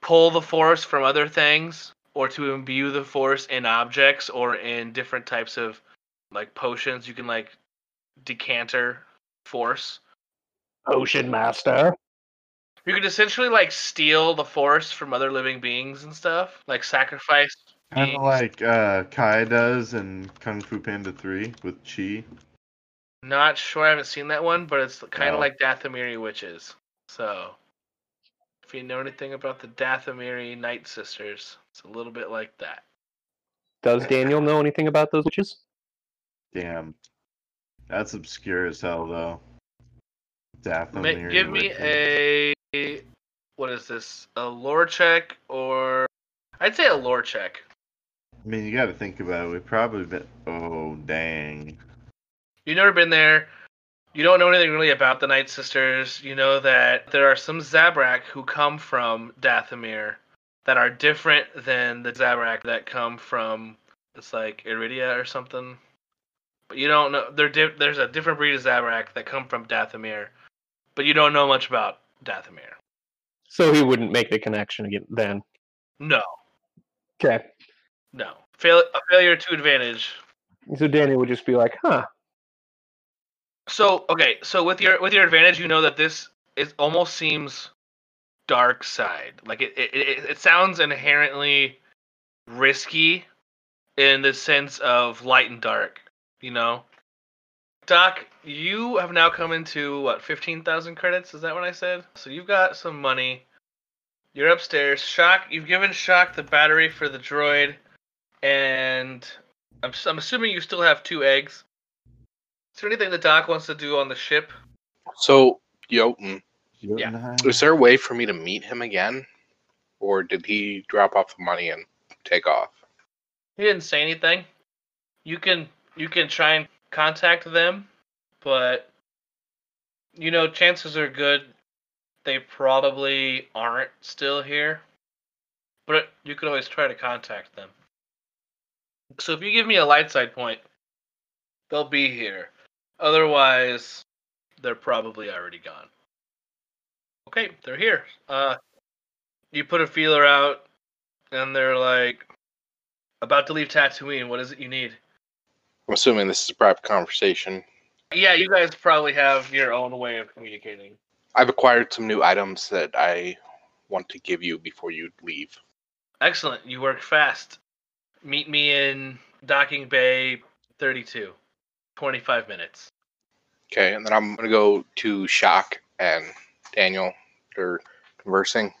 Speaker 2: pull the force from other things or to imbue the force in objects or in different types of like potions you can like decanter force
Speaker 3: Ocean Master.
Speaker 2: You could essentially like steal the force from other living beings and stuff like sacrifice
Speaker 1: Kind of like uh, Kai does in Kung Fu Panda 3 with Chi.
Speaker 2: Not sure. I haven't seen that one, but it's kind of
Speaker 1: No.
Speaker 2: like Dathomiri witches. So, if you know anything about the Dathomiri Night Sisters, it's a little bit like that.
Speaker 3: Does Daniel know anything about those witches?
Speaker 1: Damn. That's obscure as hell, though.
Speaker 2: Ma-
Speaker 1: Dathomir.
Speaker 2: give me a what is this? A lore check or I'd say a lore check.
Speaker 1: I mean, you got to think about it. We've probably been. Oh, dang.
Speaker 2: You've never been there. You don't know anything really about the Night Sisters. You know that there are some Zabrak who come from Dathomir that are different than the Zabrak that come from it's like Iridia or something. But you don't know di- there's a different breed of Zabrak that come from Dathomir, but you don't know much about Dathomir.
Speaker 3: So he wouldn't make the connection again then.
Speaker 2: No,
Speaker 3: Okay.
Speaker 2: no. Fail- a failure to advantage.
Speaker 3: So Danny would just be like, huh.
Speaker 2: So okay, so with your with your advantage, you know that this is almost seems dark side. Like it it, it, it sounds inherently risky in the sense of light and dark. You know, Doc, you have now come into what fifteen thousand credits? Is that what I said? So you've got some money. You're upstairs. Shak. You've given Shak the battery for the droid, and I'm s- I'm assuming you still have two eggs. Is there anything the doc wants to do on the ship?
Speaker 4: So, Jotun,
Speaker 1: Jotunheim?
Speaker 4: is there a way for me to meet him again? Or did he drop off the money and take off?
Speaker 2: He didn't say anything. You can you can try and contact them, but you know chances are good they probably aren't still here. But you can always try to contact them. So if you give me a light side point, they'll be here. Otherwise, they're probably already gone. Okay, they're here. Uh, you put a feeler out, and they're like, about to leave Tatooine. What is it you need?
Speaker 4: I'm assuming this is a private conversation.
Speaker 2: Yeah, you guys probably have your own way of communicating.
Speaker 4: I've acquired some new items that I want to give you before you leave.
Speaker 2: Excellent. You work fast. Meet me in Docking Bay 32. 25 minutes.
Speaker 4: Okay, and then I'm gonna go to Shak and Daniel. They're conversing,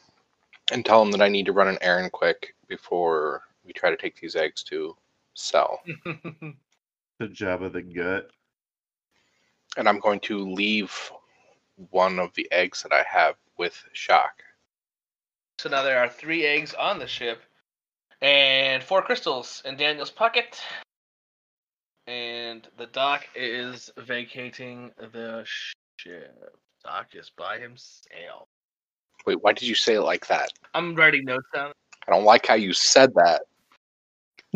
Speaker 4: and tell them that I need to run an errand quick before we try to take these eggs to sell. *laughs*
Speaker 1: The Jabba the Gut.
Speaker 4: And I'm going to leave one of the eggs that I have with Shak.
Speaker 2: so now there are three eggs on the ship and four crystals in Daniel's pocket. And the doc is vacating the ship. Doc is by himself.
Speaker 4: Wait, why did you say it like that?
Speaker 2: I'm writing notes down.
Speaker 4: I don't like how you said that.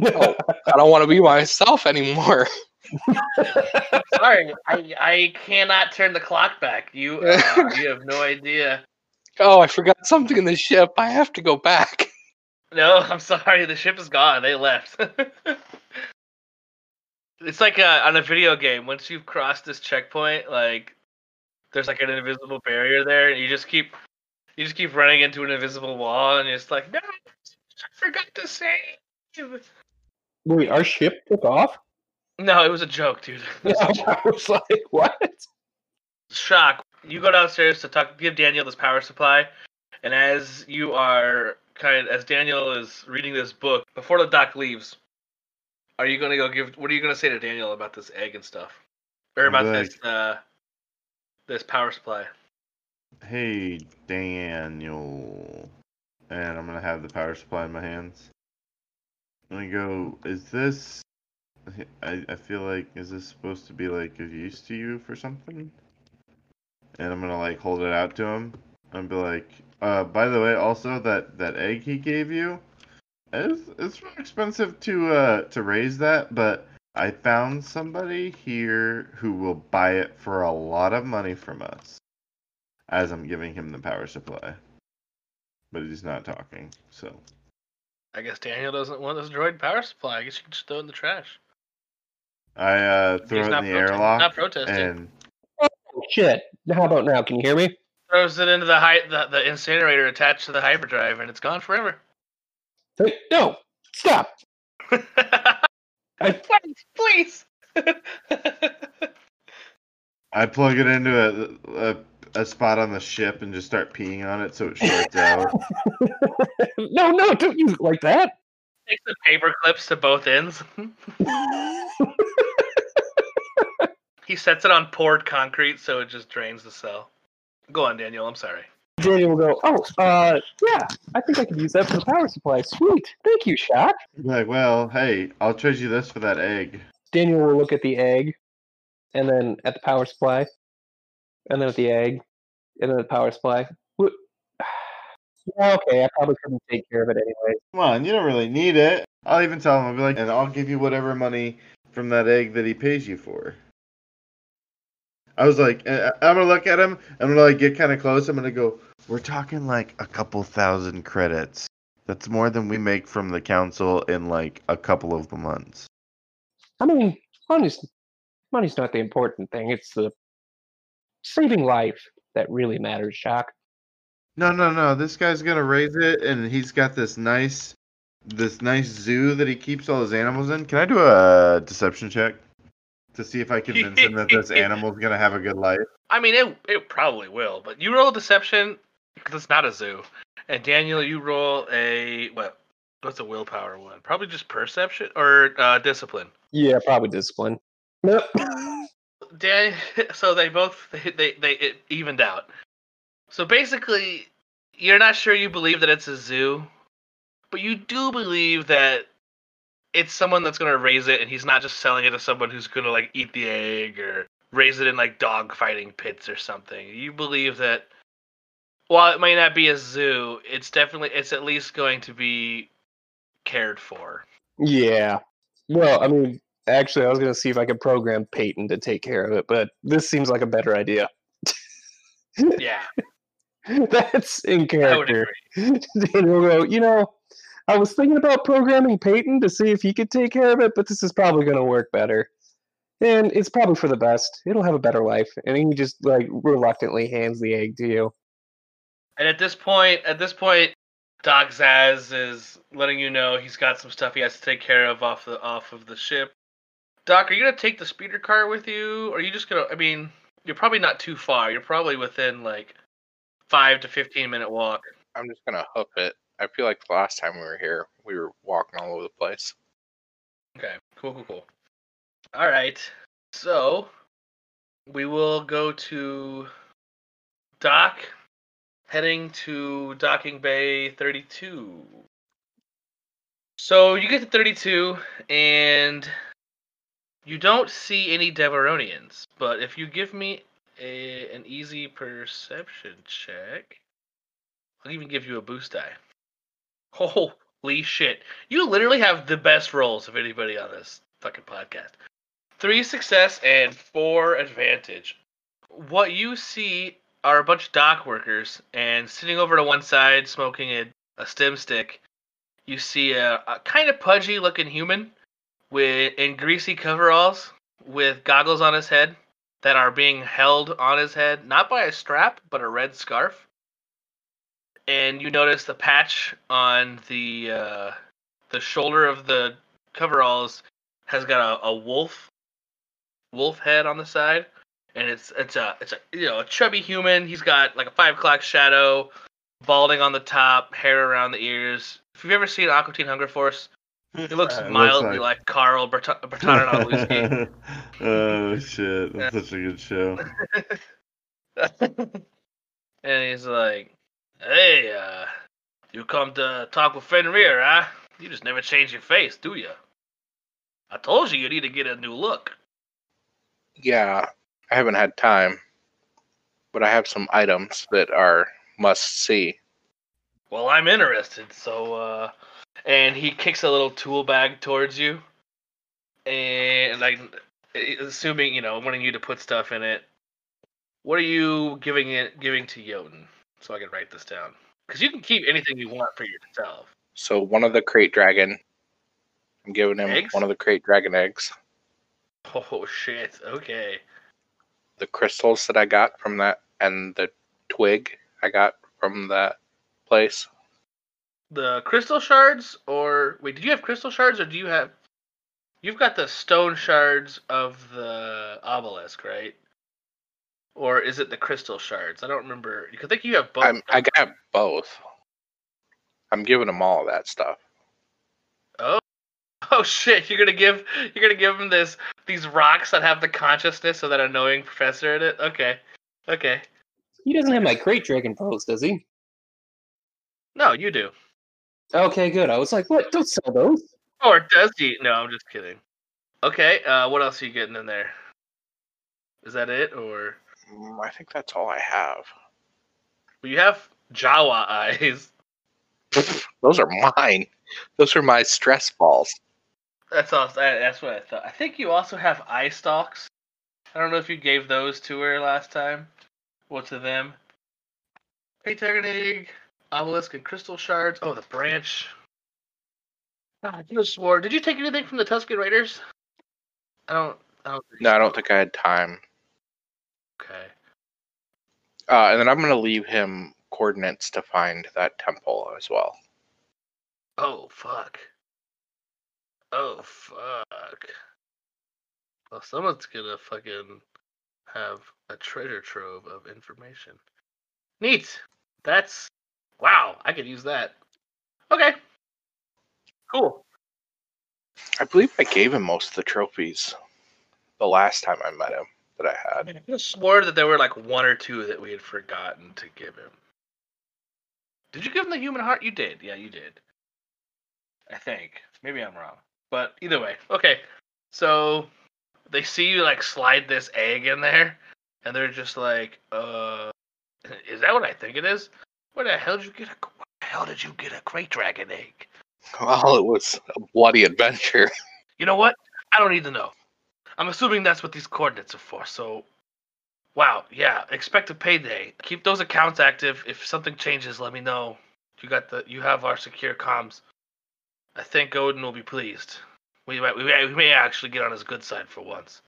Speaker 4: Oh, I don't want to be myself anymore. *laughs*
Speaker 2: Sorry, I I cannot turn the clock back. You uh, *laughs* you have no idea.
Speaker 4: Oh, I forgot something in the ship. I have to go back. *laughs*
Speaker 2: No, I'm sorry. The ship is gone. They left. it's like uh, on a video game. Once you've crossed this checkpoint, like there's like an invisible barrier there, and you just keep you just keep running into an invisible wall, and you're just like, no, I forgot to save.
Speaker 3: Wait, our ship took off?
Speaker 2: No, it was a joke, dude. It was a joke.
Speaker 3: I was like, what?
Speaker 2: Shak. You go downstairs to talk, give Daniel this power supply, and as you are kind, as Daniel is reading this book before the doc leaves, are you gonna go give? What are you gonna say to Daniel about this egg and stuff, or about
Speaker 1: be
Speaker 2: this uh, this power supply?
Speaker 1: Hey, Daniel. And I'm gonna have the power supply in my hands. I'm go, is this. I, I feel like, is this supposed to be like of use to you for something? And I'm gonna like hold it out to him and be like, uh, by the way, also that, that egg he gave you, it's, it's really expensive to, uh, to raise that, but I found somebody here who will buy it for a lot of money from us as I'm giving him the power supply. But he's not talking, so.
Speaker 2: I guess Daniel doesn't want this droid power supply. I guess you can just throw it in the trash.
Speaker 1: I uh, throw
Speaker 2: He's
Speaker 1: it
Speaker 2: not
Speaker 1: in the
Speaker 2: prote-
Speaker 1: airlock
Speaker 2: not protesting.
Speaker 1: and
Speaker 3: Oh, shit. How about now? Can you hear me?
Speaker 2: Throws it into the, hy- the the incinerator attached to the hyperdrive, and it's gone forever.
Speaker 3: Hey, no, stop. *laughs* I,
Speaker 2: please, please. *laughs*
Speaker 1: I plug it into a, a a spot on the ship and just start peeing on it so it shorts out. *laughs*
Speaker 3: no, no, don't use it like that.
Speaker 2: Take the paper clips to both ends. *laughs* he sets it on poured concrete so it just drains the cell. Go on, Daniel. I'm sorry.
Speaker 3: Daniel will go, oh, uh, yeah, I think I could use that for the power supply. Sweet. Thank you, Shak.
Speaker 1: like, well, hey, I'll trade you this for that egg.
Speaker 3: Daniel will look at the egg, and then at the power supply, and then at the egg, then the power supply. Yeah, *sighs* okay, I probably couldn't take care of it anyway.
Speaker 1: Come on, you don't really need it. I'll even tell him, I'll be like, and I'll give you whatever money from that egg that he pays you for. I was like, I'm gonna look at him. I'm gonna like get kind of close. I'm gonna go. We're talking like a couple thousand credits. That's more than we make from the council in like a couple of months.
Speaker 3: I mean, money's money's not the important thing. It's the saving life that really matters, Shak.
Speaker 1: No, no, no. This guy's gonna raise it, and he's got this nice, this nice zoo that he keeps all his animals in. Can I do a deception check to see if I convince him that this *laughs* animal's gonna have a good life?
Speaker 2: I mean, it it probably will, but you roll deception because it's not a zoo. And Daniel, you roll a what? What's a willpower one? Probably just perception or uh, discipline.
Speaker 3: Yeah, probably discipline. Nope. *laughs*
Speaker 2: Dan, *laughs* so they both they, they they evened out. So basically, you're not sure you believe that it's a zoo, but you do believe that it's someone that's gonna raise it, and he's not just selling it to someone who's gonna like eat the egg or raise it in like dog fighting pits or something. You believe that while it might not be a zoo, it's definitely it's at least going to be cared for.
Speaker 3: Yeah. Well, I mean, actually, I was going to see if I could program Peyton to take care of it, but this seems like a better idea. *laughs*
Speaker 2: Yeah,
Speaker 3: That's in character. will *laughs* go, you know, I was thinking about programming Peyton to see if he could take care of it, but this is probably going to work better. And it's probably for the best. It'll have a better life. And he just, like, reluctantly hands the egg to you.
Speaker 2: And at this point, at this point, Doc Zaz is letting you know he's got some stuff he has to take care of off the off of the ship. Doc, are you gonna take the speeder car with you, or are you just gonna? I mean, you're probably not too far. You're probably within like five to fifteen minute walk.
Speaker 4: I'm just gonna hook it. I feel like the last time we were here, we were walking all over the place.
Speaker 2: Okay, cool, cool, cool. All right, so we will go to Doc, heading to docking bay 32. So you get to 32, and you don't see any Devaronians, but if you give me a, an easy perception check, I'll even give you a boost die. Holy shit. You literally have the best rolls of anybody on this fucking podcast. Three success and four advantage. What you see are a bunch of dock workers, and sitting over to one side, smoking a, a stem stick, you see a, a kind of pudgy looking human with in greasy coveralls with goggles on his head that are being held on his head not by a strap but a red scarf. And you notice the patch on the uh, the shoulder of the coveralls has got a, a wolf wolf head on the side, and it's it's a it's a you know a chubby human. He's got like a five o'clock shadow, balding on the top, hair around the ears. If you've ever seen Aqua Teen Hunger Force, he looks
Speaker 1: Uh, it
Speaker 2: mildly
Speaker 1: looks
Speaker 2: like, Carl Berta- Bertaranowski. *laughs*
Speaker 1: oh shit, that's such a good show. *laughs*
Speaker 2: and he's like, "Hey, uh, you come to talk with Fenrir, huh? You just never change your face, do you? I told you you need to get a new look."
Speaker 4: Yeah, I haven't had time, but I have some items that are must see.
Speaker 2: Well, I'm interested, so uh and he kicks a little tool bag towards you. And like assuming, you know, wanting you to put stuff in it. What are you giving it giving to Jotun? So I can write this down. Cuz you can keep anything you want for yourself.
Speaker 4: So one of the krayt dragon, I'm giving him
Speaker 2: Eggs?
Speaker 4: one of the krayt dragon eggs.
Speaker 2: Oh shit. Okay.
Speaker 4: The crystals that I got from that, and the twig I got from that place.
Speaker 2: The crystal shards or wait, did you have crystal shards or do you have You've got the stone shards of the obelisk, right? Or is it the crystal shards? I don't remember. I think you have both.
Speaker 4: I'm, I got both. I'm giving him all of that stuff.
Speaker 2: Oh *laughs* oh shit! You're gonna give you're gonna give him this these rocks that have the consciousness of that annoying professor in it. Okay, okay.
Speaker 3: He doesn't have my krayt dragon pearls, does he?
Speaker 2: No, you do.
Speaker 3: Okay, good. I was like, what? Don't sell those.
Speaker 2: Or does he? No, I'm just kidding. Okay. Uh, what else are you getting in there? Is that it, or
Speaker 4: Mm, I think that's all I have.
Speaker 2: well, you have Jawa eyes? *laughs*
Speaker 4: Those are mine. Those are my stress balls.
Speaker 2: That's all. That's what I thought. I think you also have eye stalks. I don't know if you gave those to her last time. What to them? Hey, egg, obelisk, and crystal shards. Oh, the branch. Ah, I could have swore. Did you take anything from the Tusken Raiders? I don't. I don't. Think
Speaker 4: No, I don't think I had time.
Speaker 2: Okay.
Speaker 4: Uh, and then I'm gonna leave him coordinates to find that temple as well.
Speaker 2: Oh fuck. Oh fuck. Well, someone's gonna fucking have a treasure trove of information. Neat. That's wow. I could use that. Okay. Cool.
Speaker 4: I believe I gave him most of the trophies the last time I met him that I
Speaker 2: I
Speaker 4: had.
Speaker 2: I could have swore that there were like one or two that we had forgotten to give him. Did you give him the human heart? You did. Yeah, you did. I think. Maybe I'm wrong. But either way. Okay. So they see you like slide this egg in there, and they're just like, uh, *laughs* is that what I think it is? Where the hell did you get a where the hell did you get a krayt dragon egg?
Speaker 4: Well, it was a bloody adventure. *laughs*
Speaker 2: You know what? I don't need to know. I'm assuming that's what these coordinates are for. So, wow, yeah, expect a payday. Keep those accounts active. If something changes, let me know. You got the, you have our secure comms. I think Odin will be pleased. We might, we may, we may actually get on his good side for once.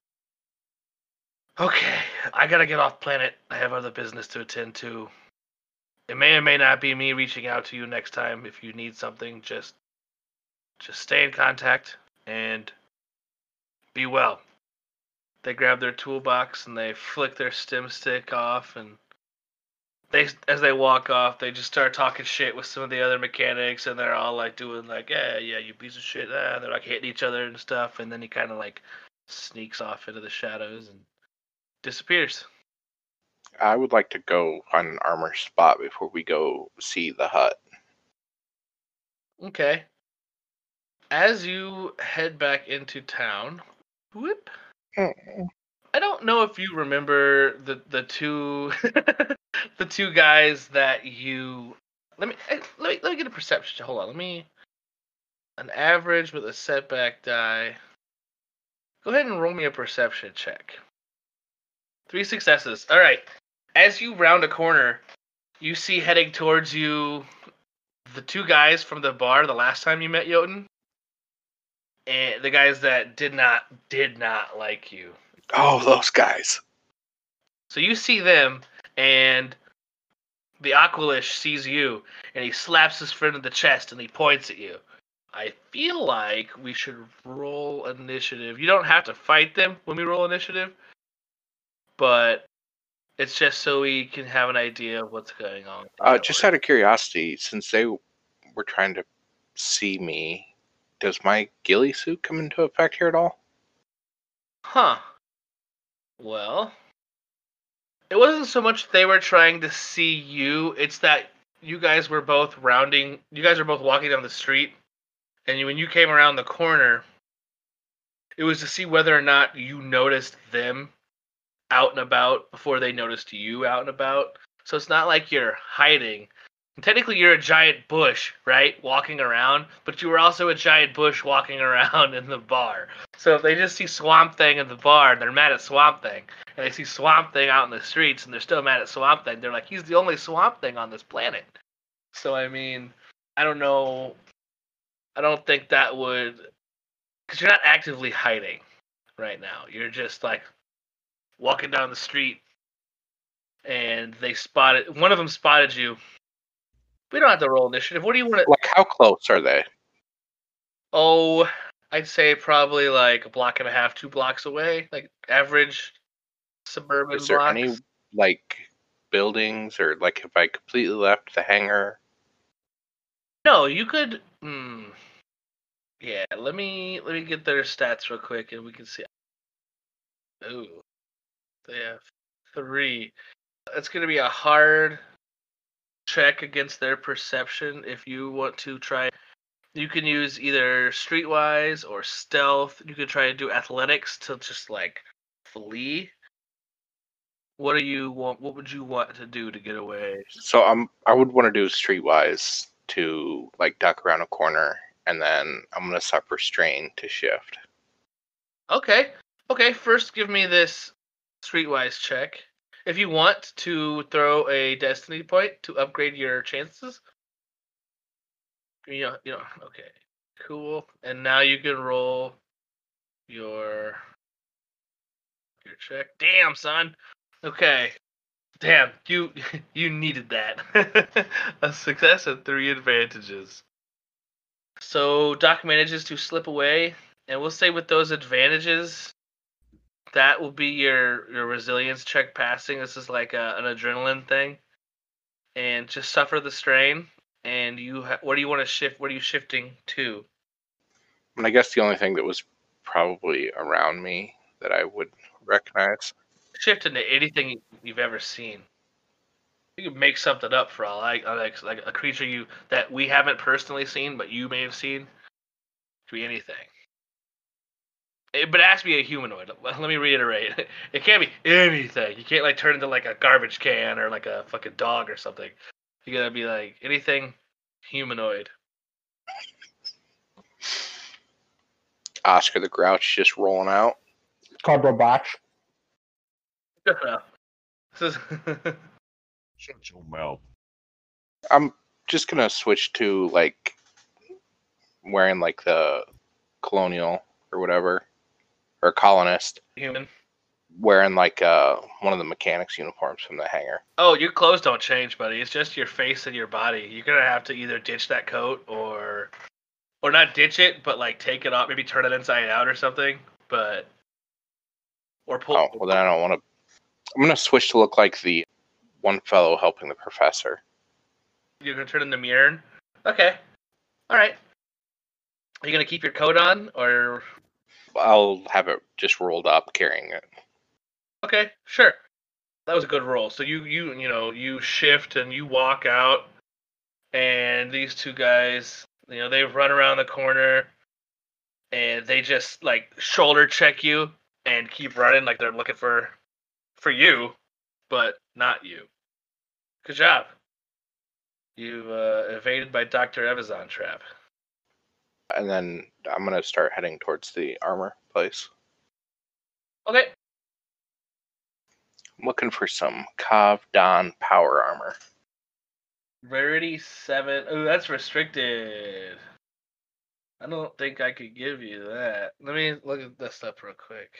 Speaker 2: Okay, I gotta get off planet. I have other business to attend to. It may or may not be me reaching out to you next time. If you need something, just, just stay in contact and be well. They grab their toolbox and they flick their stem stick off and they as they walk off they just start talking shit with some of the other mechanics and they're all like doing like yeah yeah you piece of shit ah, they're like hitting each other and stuff and then he kind of like sneaks off into the shadows and disappears
Speaker 4: I would like to go find an armor spot before we go see the Hutt.
Speaker 2: okay as you head back into town whoop I don't know if you remember the the two *laughs* the two guys that you let me eh, let me let me get a perception. Hold on, let me an average with a setback die. Go ahead and roll me a perception check. Three successes. All right. As you round a corner, you see heading towards you the two guys from the bar the last time you met Jotun. And the guys that did not did not like you.
Speaker 4: Oh, those guys.
Speaker 2: So you see them, and the Aqualish sees you, and he slaps his friend in the chest and he points at you. I feel like we should roll initiative. You don't have to fight them when we roll initiative, but it's just so we can have an idea of what's going on.
Speaker 4: Uh, just out of curiosity, since they were trying to see me, does my ghillie suit come into effect here at all?
Speaker 2: Huh. Well, it wasn't so much they were trying to see you, it's that you guys were both rounding, you guys were both walking down the street, and when you came around the corner, it was to see whether or not you noticed them out and about before they noticed you out and about. So it's not like you're hiding. And technically, you're a giant bush, right? Walking around, but you were also a giant bush walking *laughs* around in the bar. So if they just see Swamp Thing in the bar they're mad at Swamp Thing, and they see Swamp Thing out in the streets and they're still mad at Swamp Thing, they're like, he's the only Swamp Thing on this planet. So I mean, I don't know. I don't think that would, because you're not actively hiding right now. You're just like walking down the street, and they spotted one of them spotted you. We don't have to roll initiative. What do you want to?
Speaker 4: Like, how close are they?
Speaker 2: Oh, I'd say probably like a block and a half, two blocks away, like average suburban
Speaker 4: Is there
Speaker 2: blocks.
Speaker 4: any like buildings or like if I completely left the hangar?
Speaker 2: No, you could. Hmm. Yeah, let me let me get their stats real quick, and we can see. Ooh, they have three. It's gonna be a hard check against their perception if you want to try. You can use either streetwise or stealth. You could try to do athletics to just like flee. What do you want? What would you want to do to get away?
Speaker 4: So I'm I would want to do streetwise to like duck around a corner and then I'm gonna suffer strain to shift.
Speaker 2: Okay. Okay, first give me this streetwise check. If you want to throw a destiny point to upgrade your chances. You know, you know, okay. Cool. And now you can roll your your check. Damn, son. Okay. Damn, you *laughs* you needed that. *laughs* a success and three advantages. So Doc manages to slip away, and we'll say with those advantages, that will be your your resilience check passing. This is like a, an adrenaline thing, and just suffer the strain. And you, ha- what do you want to shift? What are you shifting to?
Speaker 4: And I guess the only thing that was probably around me that I would recognize.
Speaker 2: Shift into anything you've ever seen. You can make something up for all like like like a creature you that we haven't personally seen, but you may have seen. Could be anything. It, but it has to be a humanoid. Let me reiterate. *laughs* It can't be anything. You can't like turn into like a garbage can or like a fucking dog or something. You gotta be like anything humanoid.
Speaker 4: Oscar the Grouch just rolling out.
Speaker 3: Cardboard box.
Speaker 2: Shut *laughs* up. This is *laughs*
Speaker 5: Shut your mouth.
Speaker 4: I'm just gonna switch to like wearing like the colonial or whatever or colonist
Speaker 2: human.
Speaker 4: wearing like uh one of the mechanics uniforms from the hangar.
Speaker 2: Oh, your clothes don't change, buddy. It's just your face and your body. You're gonna have to either ditch that coat or, or not ditch it, but like take it off, maybe turn it inside out or something. But or pull.
Speaker 4: Oh well, then I don't want to. I'm gonna switch to look like the one fellow helping the professor.
Speaker 2: You're gonna turn in the mirror. Okay. All right. Are you gonna keep your coat on, or
Speaker 4: I'll have it just rolled up, carrying it.
Speaker 2: okay, sure. That was a good roll. So you you you know you shift and you walk out, and these two guys, you know, they run around the corner, and they just like shoulder check you and keep running like they're looking for for you, but not you. Good job. You've uh, evaded by Doctor Evazan trap.
Speaker 4: And then I'm gonna start heading towards the armor place.
Speaker 2: Okay.
Speaker 4: I'm looking for some Kav Don power armor.
Speaker 2: Rarity seven. Oh, that's restricted. I don't think I could give you that. Let me look at this up real quick.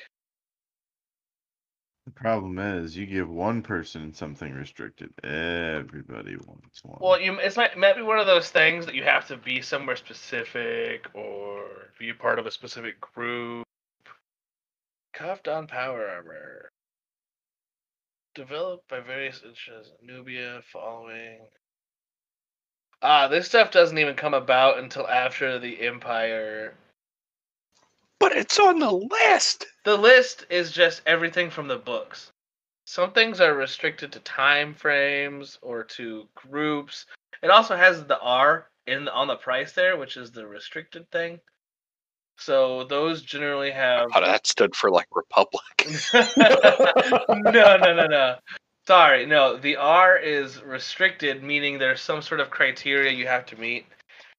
Speaker 1: The problem is, you give one person something restricted, everybody wants one.
Speaker 2: Well, you it's might, might be one of those things that you have to be somewhere specific or be a part of a specific group. Cuffed on power armor. Developed by various interests. Nubia following. Ah, this stuff doesn't even come about until after the Empire.
Speaker 4: But it's on the list.
Speaker 2: The list is just everything from the books. Some things are restricted to time frames or to groups. It also has the R in the, on the price there, which is the restricted thing. So those generally have
Speaker 4: Oh, that stood for like Republic. *laughs*
Speaker 2: no, no, no, no. Sorry, no. The R is restricted, meaning there's some sort of criteria you have to meet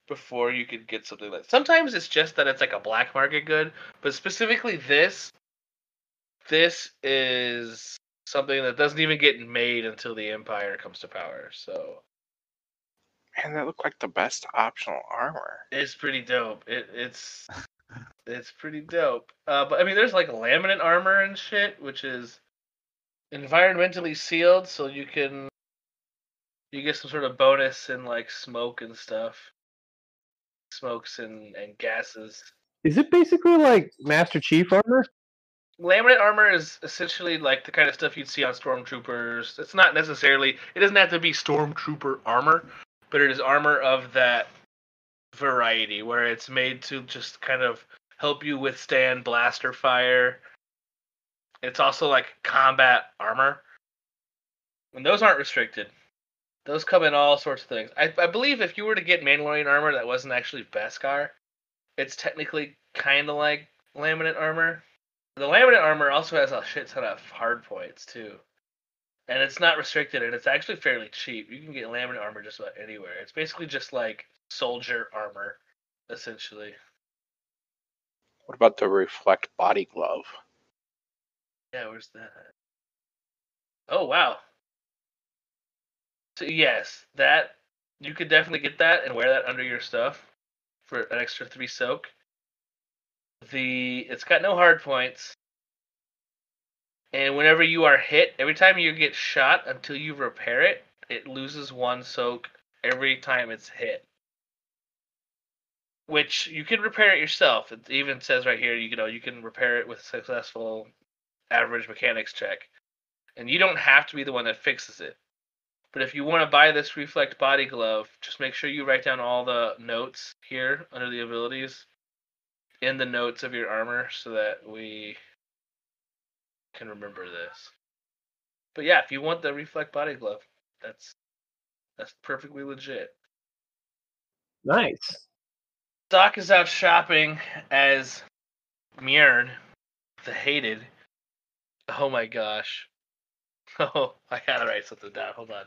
Speaker 2: before you could get something like. Sometimes it's just that it's like a black market good, but specifically this, this is something that doesn't even get made until the Empire comes to power. So
Speaker 4: Man, that looked like the best optional armor.
Speaker 2: it's pretty dope. It it's *laughs* it's pretty dope. Uh, but I mean, there's like laminate armor and shit, which is environmentally sealed, so you can you get some sort of bonus in like smoke and stuff, smokes and and gases.
Speaker 3: Is it basically like Master Chief armor?
Speaker 2: Laminate armor is essentially like the kind of stuff you'd see on stormtroopers. It's not necessarily. It doesn't have to be stormtrooper armor, but it is armor of that variety where it's made to just kind of help you withstand blaster fire. It's also like combat armor. And those aren't restricted. Those come in all sorts of things. I, I believe if you were to get Mandalorian armor that wasn't actually Beskar, it's technically kind of like laminate armor. The laminate armor also has a shit ton of hard points too. And it's not restricted and it's actually fairly cheap. You can get laminate armor just about anywhere. It's basically just like soldier armor, essentially.
Speaker 4: What about the reflect body glove?
Speaker 2: Yeah, where's that? Oh wow. So yes, that you could definitely get that and wear that under your stuff for an extra three soak. The it's got no hard points. And whenever you are hit, every time you get shot until you repair it, it loses one soak every time it's hit. Which you can repair it yourself. It even says right here, you know, you can repair it with successful average mechanics check. And you don't have to be the one that fixes it. But if you want to buy this reflect body glove, just make sure you write down all the notes here under the abilities in the notes of your armor so that we can remember this. But yeah, if you want the reflect body glove, that's that's perfectly legit.
Speaker 3: Nice.
Speaker 2: Doc is out shopping as Mjern, the hated. Oh my gosh. *laughs* Oh, I gotta write something down. Hold on.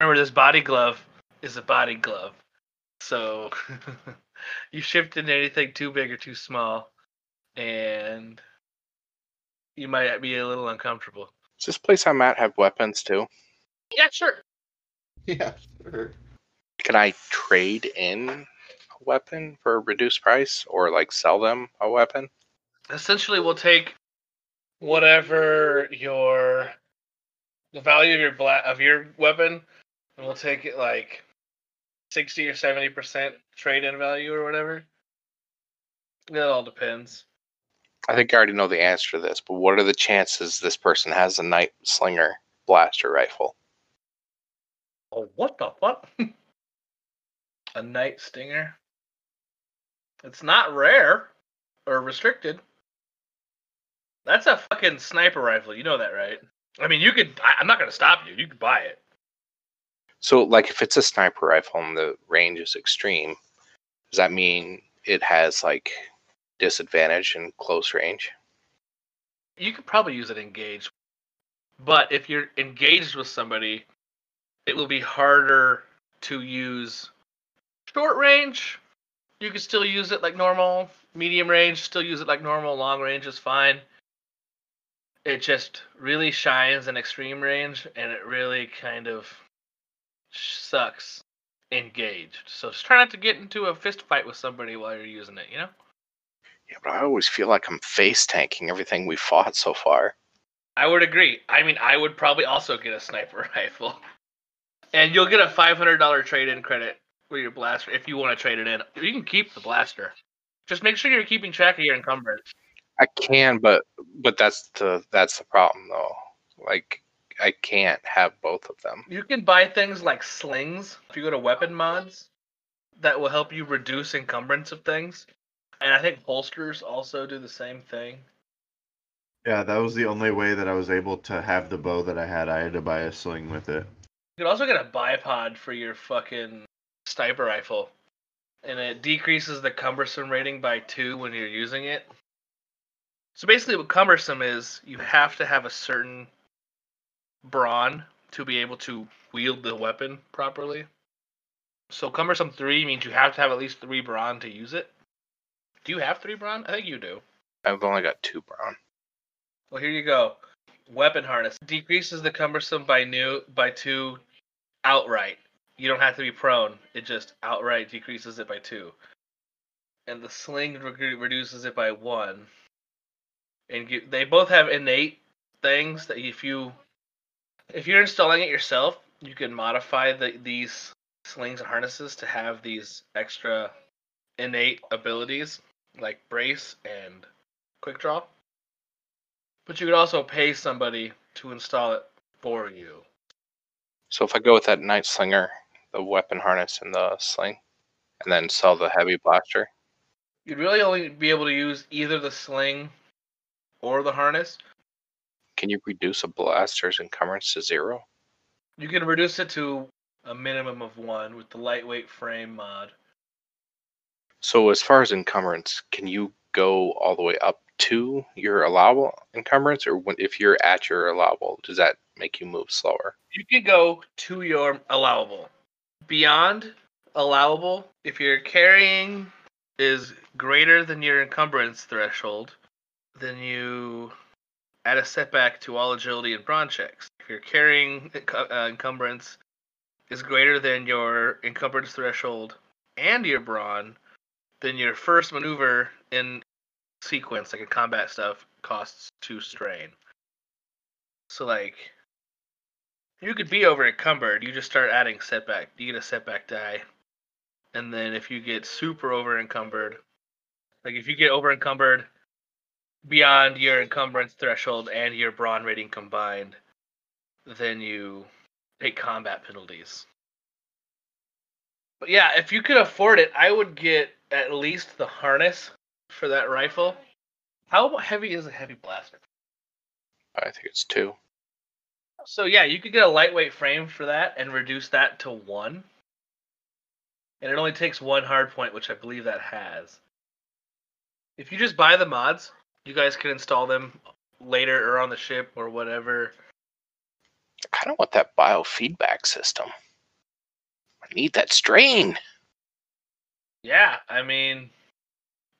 Speaker 2: Remember, this body glove is a body glove. So *laughs* you shift into anything too big or too small, and you might be a little uncomfortable.
Speaker 4: Does this place I'm at have weapons too?
Speaker 2: Yeah, sure.
Speaker 1: Yeah, sure.
Speaker 4: Can I trade in a weapon for a reduced price or like sell them a weapon?
Speaker 2: essentially we'll take whatever your the value of your bla- of your weapon and we'll take it like 60 or 70 percent trade in value or whatever. It all depends.
Speaker 4: I think I already know the answer to this, but what are the chances this person has a night slinger blaster rifle?
Speaker 2: oh what the fuck? *laughs* A night stinger? It's not rare or restricted. That's a fucking sniper rifle. You know that right? I mean you could I, i'm not gonna stop you. You could buy it
Speaker 4: So, like, if it's a sniper rifle and the range is extreme, does that mean it has like disadvantage in close range?
Speaker 2: you could probably use it engaged. But if you're engaged with somebody, it will be harder to use short range. You could still use it like normal. Medium range, still use it like normal. Long range is fine. it just really shines in extreme range, and it really kind of sucks engaged. So just try not to get into a fist fight with somebody while you're using it. You know.
Speaker 4: Yeah, but I always feel like I'm face tanking everything we fought so far.
Speaker 2: I would agree. I mean, I would probably also get a sniper *laughs* rifle, and you'll get a five hundred dollar trade in credit with your blaster if you want to trade it in. You can keep the blaster. Just make sure you're keeping track of your encumbrance.
Speaker 4: I can, but but that's the that's the problem though. Like I can't have both of them.
Speaker 2: You can buy things like slings if you go to weapon mods that will help you reduce encumbrance of things. And I think holsters also do the same thing.
Speaker 1: Yeah, that was the only way that I was able to have the bow that I had. I had to buy a sling with it.
Speaker 2: You could also get a bipod for your fucking sniper rifle. And it decreases the cumbersome rating by two when you're using it. So basically, what cumbersome is, you have to have a certain brawn to be able to wield the weapon properly. So cumbersome three means you have to have at least three brawn to use it. Do you have three brawn? I think you do.
Speaker 4: I've only got two brawn.
Speaker 2: Well, here you go. Weapon harness decreases the cumbersome by new by two outright. You don't have to be prone. It just outright decreases it by two. And the sling re- reduces it by one. And you, they both have innate things that if you if you're installing it yourself, you can modify the, these slings and harnesses to have these extra innate abilities like brace and quick draw. But you could also pay somebody to install it for you.
Speaker 4: So if I go with that Nightstinger, the weapon harness and the sling, and then sell the heavy blaster,
Speaker 2: You'd really only be able to use either the sling or the harness.
Speaker 4: Can you reduce a blaster's encumbrance to zero?
Speaker 2: You can reduce it to a minimum of one with the lightweight frame mod.
Speaker 4: So as far as encumbrance, can you go all the way up to your allowable encumbrance, or when, if you're at your allowable, does that make you move slower?
Speaker 2: You can go to your allowable. Beyond allowable, if your carrying is greater than your encumbrance threshold, then you add a setback to all agility and brawn checks. If your carrying uh, encumbrance is greater than your encumbrance threshold and your brawn, then your first maneuver in sequence, like in combat stuff, costs two strain. So like you could be over encumbered, you just start adding setback. You get a setback die. And then if you get super over encumbered, like if you get over encumbered beyond your encumbrance threshold and your brawn rating combined, then you take combat penalties. But yeah, if you could afford it, I would get at least the harness for that rifle. How heavy is a heavy blaster?
Speaker 4: I think it's two.
Speaker 2: So yeah, you could get a lightweight frame for that and reduce that to one. And it only takes one hard point, which I believe that has. If you just buy the mods, you guys can install them later or on the ship or whatever.
Speaker 4: I kind of want that biofeedback system. I need that strain.
Speaker 2: Yeah, I mean,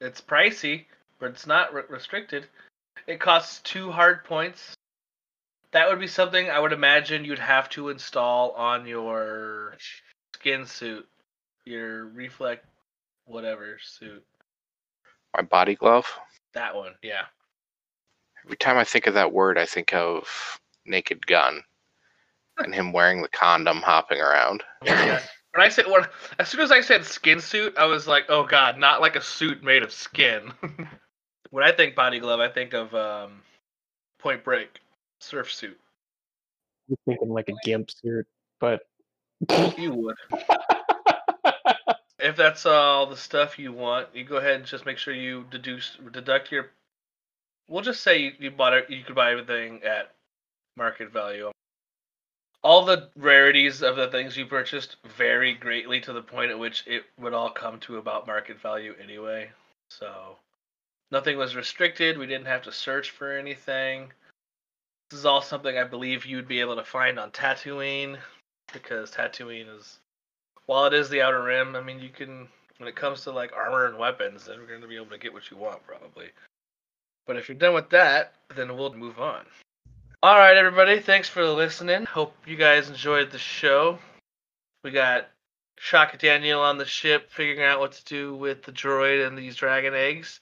Speaker 2: it's pricey, but it's not re- restricted. It costs two hard points. That would be something I would imagine you'd have to install on your skin suit, your reflect, whatever suit.
Speaker 4: My body glove.
Speaker 2: That one, yeah.
Speaker 4: Every time I think of that word, I think of Naked Gun and him wearing the condom hopping around. *laughs*
Speaker 2: yeah. When I said when, as soon as I said skin suit, I was like, oh god, not like a suit made of skin. *laughs* when I think body glove, I think of um, Point Break surf suit.
Speaker 3: I'm thinking like a gimp suit, but
Speaker 2: You would. *laughs* if that's all the stuff you want, you go ahead and just make sure you deduce deduct your. We'll just say you, you bought it. You could buy everything at market value. All the rarities of the things you purchased vary greatly to the point at which it would all come to about market value anyway. So nothing was restricted. We didn't have to search for anything. This is all something I believe you'd be able to find on Tatooine because Tatooine is while it is the outer rim, I mean you can when it comes to like armor and weapons, then we're gonna be able to get what you want probably. But if you're done with that, then we'll move on. All right, everybody. Thanks for listening. Hope you guys enjoyed the show. We got Shak Daniel on the ship figuring out what to do with the droid and these dragon eggs.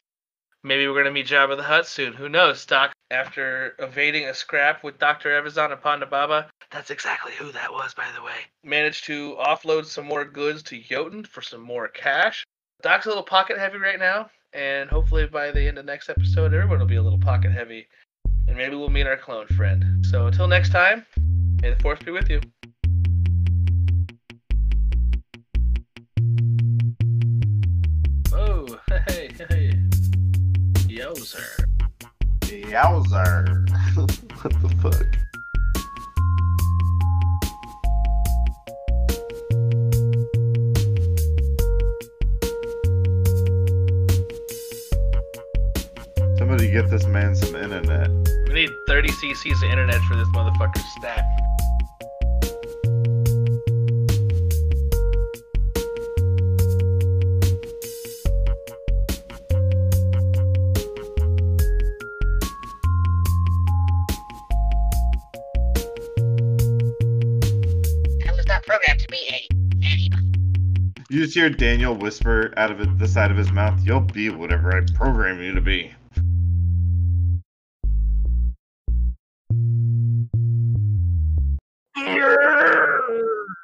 Speaker 2: Maybe we're going to meet Jabba the Hutt soon. Who knows, Doc? After evading a scrap with Dr. Evazan and Ponda Baba, that's exactly who that was, by the way. Managed to offload some more goods to Jotun for some more cash. Doc's a little pocket heavy right now, and hopefully by the end of next episode, everyone will be a little pocket heavy. And maybe we'll meet our clone friend. So until next time, may the force be with you. Oh, *laughs* hey, hey. Yowzer.
Speaker 1: Yowzer. *laughs* what the fuck? Somebody get this man some internet.
Speaker 2: We need 30 cc's of internet for this motherfucker stat.
Speaker 6: I was not programmed to be a anybody.
Speaker 1: You just hear Daniel whisper out of the side of his mouth, "You'll be whatever I program you to be."